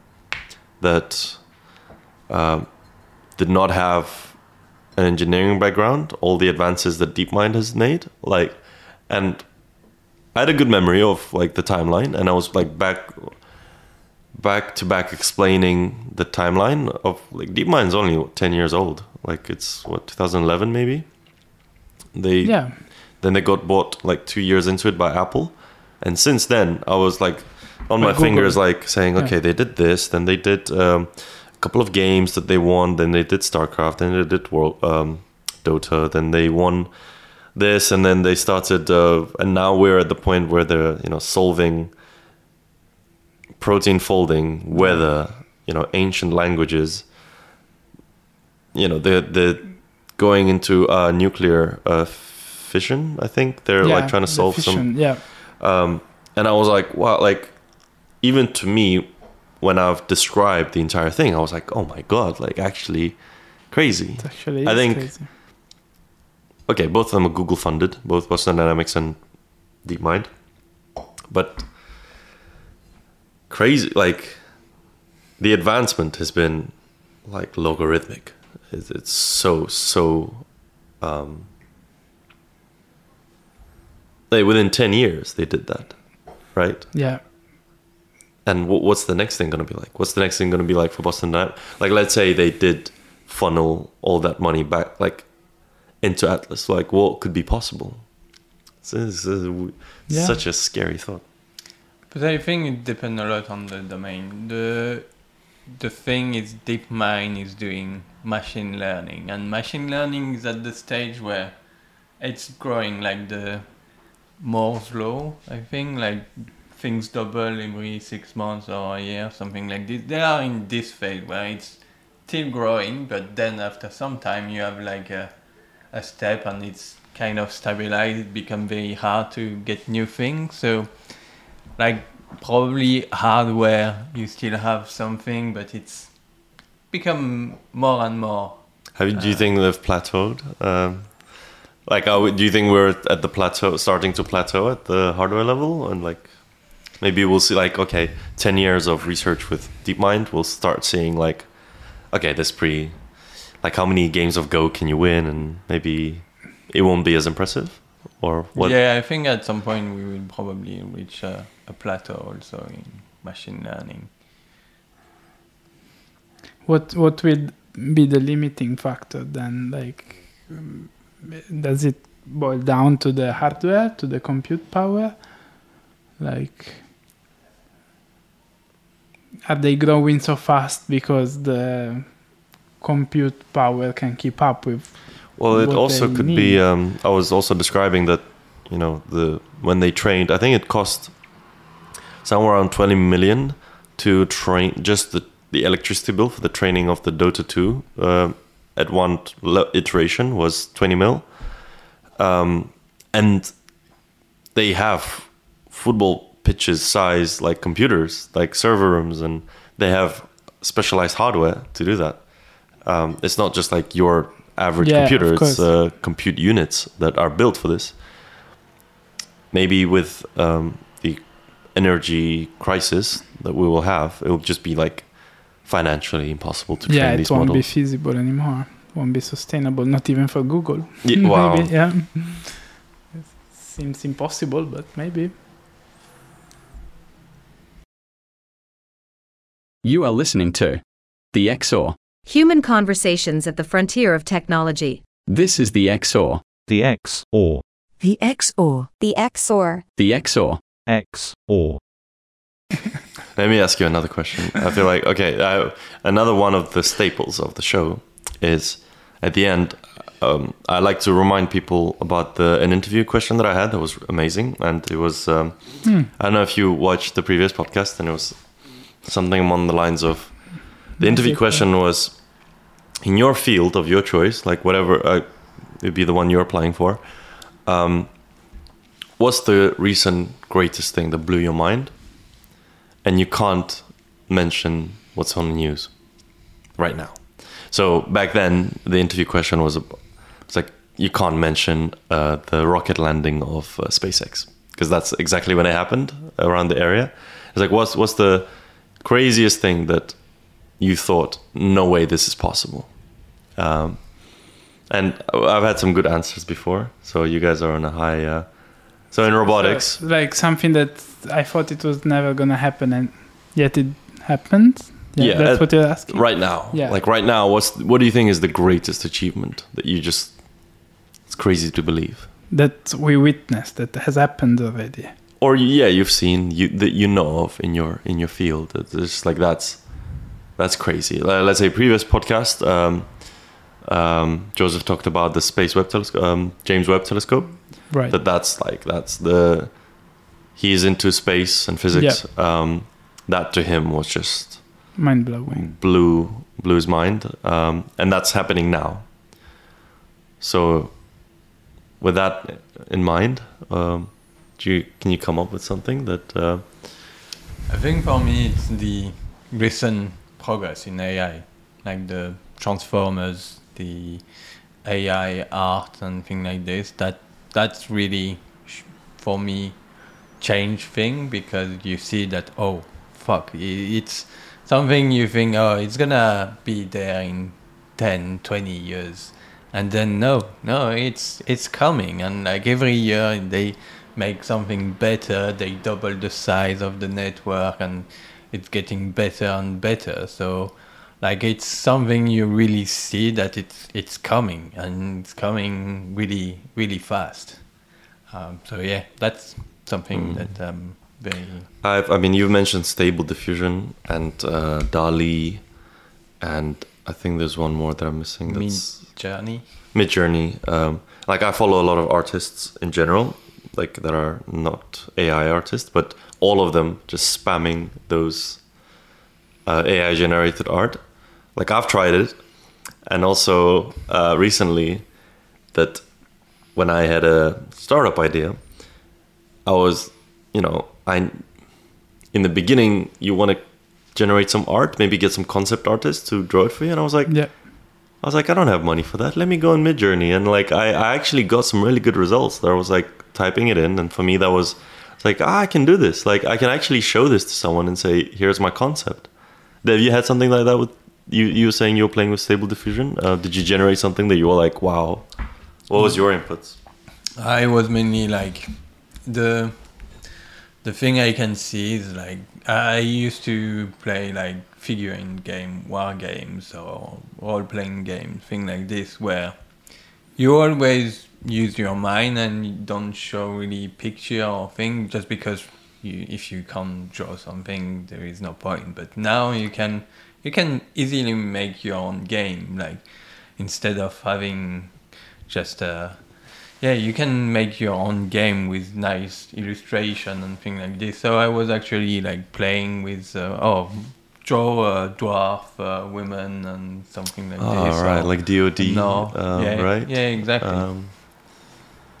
that um did not have an engineering background, all the advances that DeepMind has made, like, and I had a good memory of like the timeline, and I was like back back to back explaining the timeline of like DeepMind's only 10 years old. Like it's what 2011 maybe. They yeah. then they got bought like 2 years into it by Apple. And since then I was like on By my Google. fingers like saying Yeah. okay, they did this, then they did um, couple of games that they won, then they did StarCraft, then they did World um, Dota, then they won this and then they started uh, and now we're at the point where they're you know solving protein folding weather you know ancient languages you know they're they're going into uh, nuclear uh, fission i think they're yeah, like trying to solve some Yeah. um, and I was like, wow, like even to me, when I've described the entire thing, I was like, oh my god, like actually crazy. It's actually I think- crazy. Okay, both of them are Google funded, both Boston Dynamics and DeepMind, but crazy, like the advancement has been like logarithmic. It's, it's so so. Um, like within ten years, they did that, right? Yeah. And wh- what's the next thing going to be like? What's the next thing going to be like for Boston Dynamics? Like, let's say they did funnel all that money back, like into Atlas. Like, what could be possible? This is, w- Yeah. such a scary thought. But I think it depends a lot on the domain. The the thing is DeepMind is doing machine learning and machine learning is at the stage where it's growing like the Moore's law, I think, like things double every six months or a year, something like this. They are in this phase where it's still growing, but then after some time you have like a, a step and it's kind of stabilized, it become very hard to get new things. So like probably hardware you still have something but it's become more and more Have you, do you Uh, think they've plateaued? Um, like, are we, do you think we're at the plateau, starting to plateau at the hardware level, and like maybe we'll see like okay, ten years of research with DeepMind, we'll start seeing like okay, this pretty like how many games of Go can you win, and maybe it won't be as impressive. or what? Yeah, I think at some point we will probably reach a, a plateau also in machine learning. What what will be the limiting factor then? Like, um, does it boil down to the hardware, to the compute power? Like, are they growing so fast because the compute power can keep up with? Well, it also could need. be. Um, I was also describing that, you know, the when they trained, I think it cost somewhere around 20 million to train just the, the electricity bill for the training of the Dota 2 uh, at one iteration was 20 mil. Um, and they have football pitches size like computers, like server rooms, and they have specialized hardware to do that. Um, it's not just like your average Yeah, computer; it's uh, compute units that are built for this. Maybe with um, the energy crisis that we will have, it will just be like financially impossible to train these models. yeah, it won't be feasible anymore. Won't be sustainable, not even for Google. Yeah, wow. maybe, yeah. Seems impossible, but maybe. You are listening to The X-OR. Human conversations at the frontier of technology. This is The X-OR. The X or The X-OR. The X-OR. The X-OR. X or Let me ask you another question. I feel like okay, I, another one of the staples of the show is at the end. Um, I like to remind people about the an interview question that I had that was amazing, and it was um, I don't know if you watched the previous podcast, and it was something along the lines of the interview question was in your field of your choice, like whatever uh, it'd be the one you're applying for. Um, what's the recent greatest thing that blew your mind? and you can't mention what's on the news right now. So back then, the interview question was, it's like you can't mention uh, the rocket landing of uh, SpaceX because that's exactly when it happened around the area. It's like what's what's the craziest thing that you thought no way this is possible? Um, and I've had some good answers before, so you guys are on a high. Uh, so in robotics, So, like something that I thought it was never gonna happen, and yet it happened. Yeah, Yeah, that's uh, what you're asking. right now Yeah. like right now what's what do you think is the greatest achievement that you just it's crazy to believe That we witnessed that has happened already. Or yeah you've seen you that you know of in your in your field it's like that's that's crazy let's say previous podcast um, um, joseph talked about the space webb telescope um, james webb telescope Right. that that's like that's the he's into space and physics um, that to him was just Mind blowing. blew blew his mind, um, and that's happening now. So, with that in mind, um, do you, can you come up with something that? Uh, I think for me it's the recent progress in AI, like the transformers, the AI art and things like this. That that's really for me change thing because you see that oh fuck it's something you think oh it's gonna be there in 10 20 years and then no no it's it's coming and like every year they make something better they double the size of the network and it's getting better and better so like it's something you really see that it's it's coming and it's coming really really fast um, so yeah that's something that um very I've, I mean, you've mentioned Stable Diffusion and uh, DALL-E, and I think there's one more that I'm missing. mid journey Midjourney. Um, like I follow a lot of artists in general, like that are not AI artists, but all of them just spamming those uh, AI generated art. Like I've tried it, and also uh, recently that when I had a startup idea, I was, you know, I in the beginning you want to generate some art, maybe get some concept artists to draw it for you, and I was like, Yeah. I was like, I don't have money for that. Let me go on Midjourney, and like, I, I actually got some really good results. That I was like typing it in, and for me, that was like, ah, I can do this. Like, I can actually show this to someone and say, here's my concept. Have you had something like that with you? You were saying you were playing with Stable Diffusion. Uh, did you generate something that you were like, wow? What was your inputs? I was mainly like the the thing I can see is like I used to play like figurine game, war games, or role playing games, thing like this, where you always use your mind and don't show really picture or thing just because you if you can't draw something there is no point. But now you can you can easily make your own game like instead of having just a yeah you can make your own game with nice illustration and things like this so i was actually like playing with uh, oh draw a dwarf uh, women and something like Oh, this right, or- like DOD, no um, yeah, right? yeah exactly Um,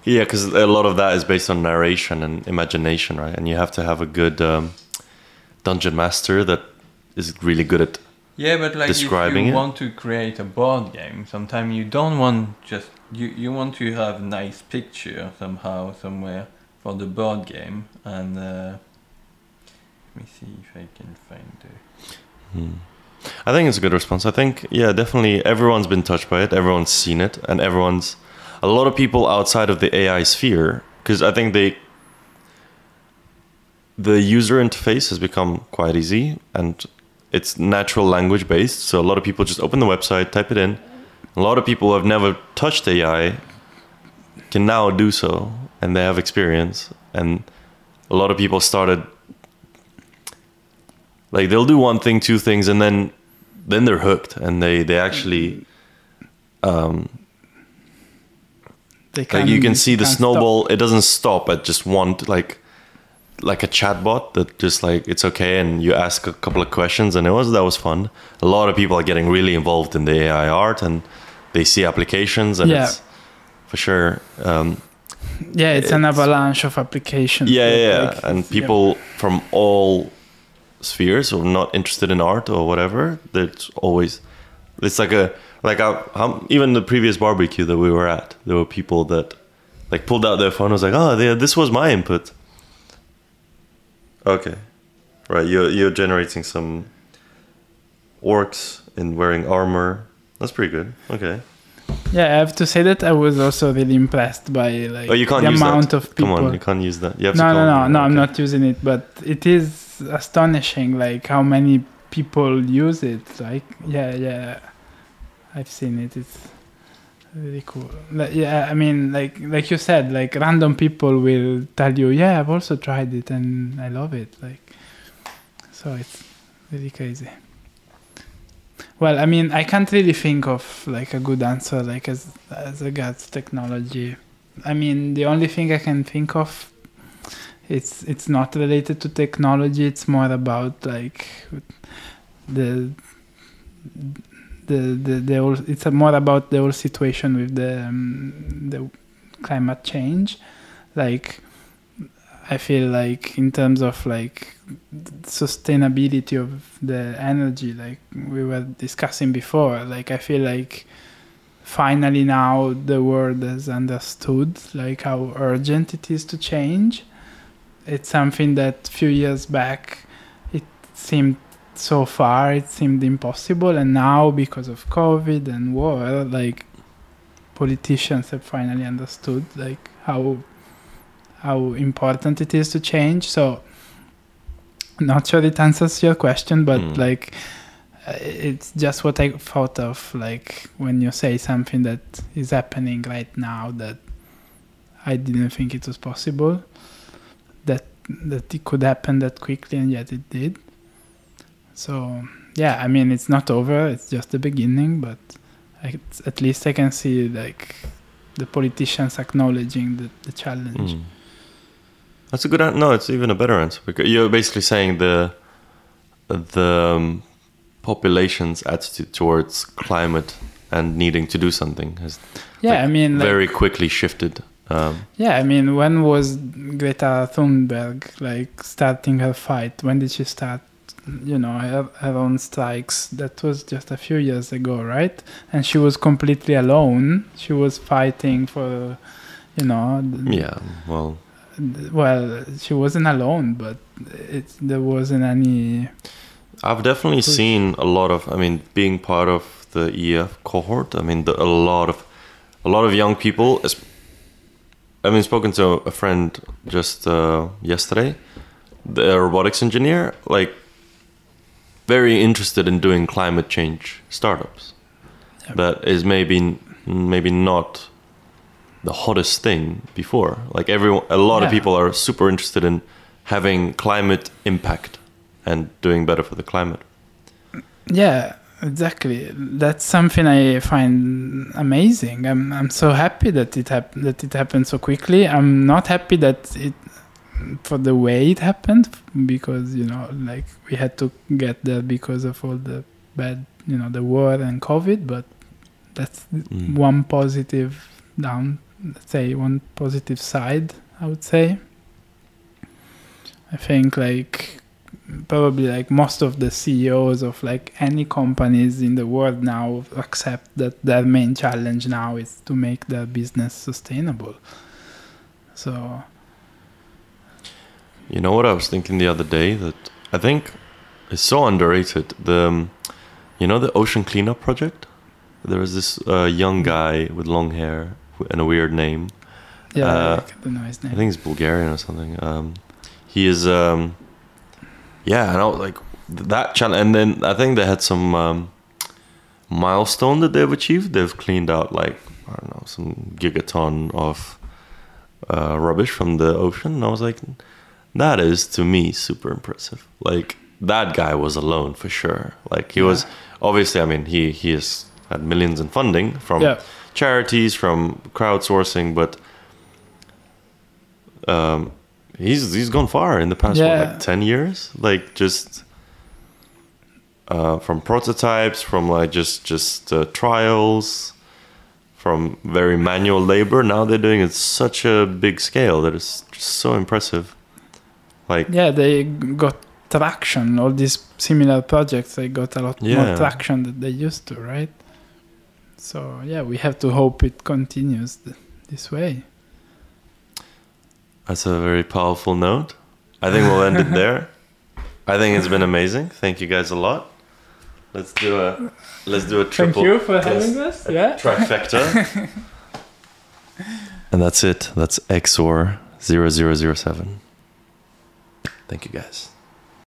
yeah, because a lot of that is based on narration and imagination, right? And you have to have a good um, dungeon master that is really good at. Yeah, but like describing if you it? want to create a board game, sometimes you don't want just you you want to have a nice picture somehow somewhere for the board game, and uh, let me see if I can find the. Hmm. I think it's a good response. I think, yeah, definitely everyone's been touched by it, everyone's seen it, and everyone's. A lot of people outside of the AI sphere, because I think they. The user interface has become quite easy and it's natural language based. So a lot of people just open the website, type it in. A lot of people who have never touched AI can now do so and they have experience. And a lot of people started like they'll do one thing, two things, and then then they're hooked and they they actually um They like you can see the can't stop. snowball it doesn't stop at just one like like a chatbot that just like it's okay and you ask a couple of questions and it was that was fun a lot of people are getting really involved in the ai art and they see applications and Yeah. it's for sure um, Yeah, it's, an avalanche of applications. yeah yeah, yeah. Like, and yeah. people from all spheres who are not interested in art or whatever there's always it's like a like a, how, even the previous barbecue that we were at there were people that like pulled out their phone and was like oh this was my input. Okay. Right you're you're generating some orcs in wearing armor. That's pretty good. Okay. Yeah, I have to say that I was also really impressed by like oh you can't the use amount that of people. come on you can't use that. You have to no, no, no, no. I'm not using it, but it is astonishing, like how many people use it. Like, yeah, yeah, I've seen it. It's really cool. Yeah, I mean, like, like you said, like random people will tell you, yeah, I've also tried it and I love it. Like, so it's really crazy. Well, I mean, I can't really think of like a good answer, like as as regards technology. I mean, the only thing I can think of, it's it's not related to technology. It's more about like the the the, the whole, it's more about the whole situation with the um, the climate change. Like, I feel like in terms of like sustainability of the energy, like we were discussing before, like I feel like finally now the world has understood like how urgent it is to change. It's something that few years back it seemed so far, it seemed impossible, and now because of COVID and war, like politicians have finally understood like how how important it is to change. So not sure it answers your question, but Mm. like uh, it's just what I thought of like when you say something that is happening right now that I didn't think it was possible that that it could happen that quickly and yet it did. So yeah, I mean it's not over, it's just the beginning, but at least I can see like the politicians acknowledging the, the challenge. Mm. That's a good answer. No, it's even a better answer because you're basically saying the the um, population's attitude towards climate and needing to do something has Yeah, like, I mean like, very quickly shifted. Um, Yeah, I mean, when was Greta Thunberg like starting her fight? When did she start? You know, her, own strikes. That was just a few years ago, right? And she was completely alone. She was fighting for, you know. yeah, well, Well, she wasn't alone, but it there wasn't any. I've definitely Push. seen a lot of. I mean, being part of the EF cohort. I mean, the, a lot of a lot of young people, I mean, spoken to a friend just uh, yesterday, the robotics engineer, like very interested in doing climate change startups. That is maybe maybe not the hottest thing before. Like everyone, a lot of people are super interested in having climate impact and doing better for the climate. Yeah, exactly. That's something I find amazing. I'm I'm so happy that it hap- that it happened so quickly. I'm not happy that it for the way it happened because you know like we had to get there because of all the bad you know the war and COVID. But that's Mm. one positive down. Let's say one positive side. I would say. I think like probably like most of the CEOs of like any companies in the world now accept that their main challenge now is to make their business sustainable. So You know what I was thinking the other day that I think is so underrated. The um, you know the ocean cleanup project. There was this uh, young guy with long hair and a weird name. yeah, Uh, I don't know his name. I think he's Bulgarian or something. Um, he is, um, yeah, and I was like that channel, And then I think they had some um, milestone that they've achieved. They've cleaned out like I don't know some gigaton of uh, rubbish from the ocean. And I was like, that is to me super impressive. Like that guy was alone for sure. Like he was obviously. I mean, he he has had millions in funding from Yeah. charities, from crowdsourcing, but um, he's he's gone far in the past what, like ten years. Like just uh, from prototypes, from like just just uh, trials, from very manual labor. Now they're doing it such a big scale that it's just so impressive. Like yeah, they got traction. All these similar projects, they got a lot Yeah. more traction than they used to, right? So yeah, we have to hope it continues th- this way. That's a very powerful note. I think we'll end it there. I think it's been amazing. Thank you guys a lot. Let's do a let's do a triple Thank you for having us. Yeah. trifecta. and that's it. That's X-OR 0007. Thank you guys.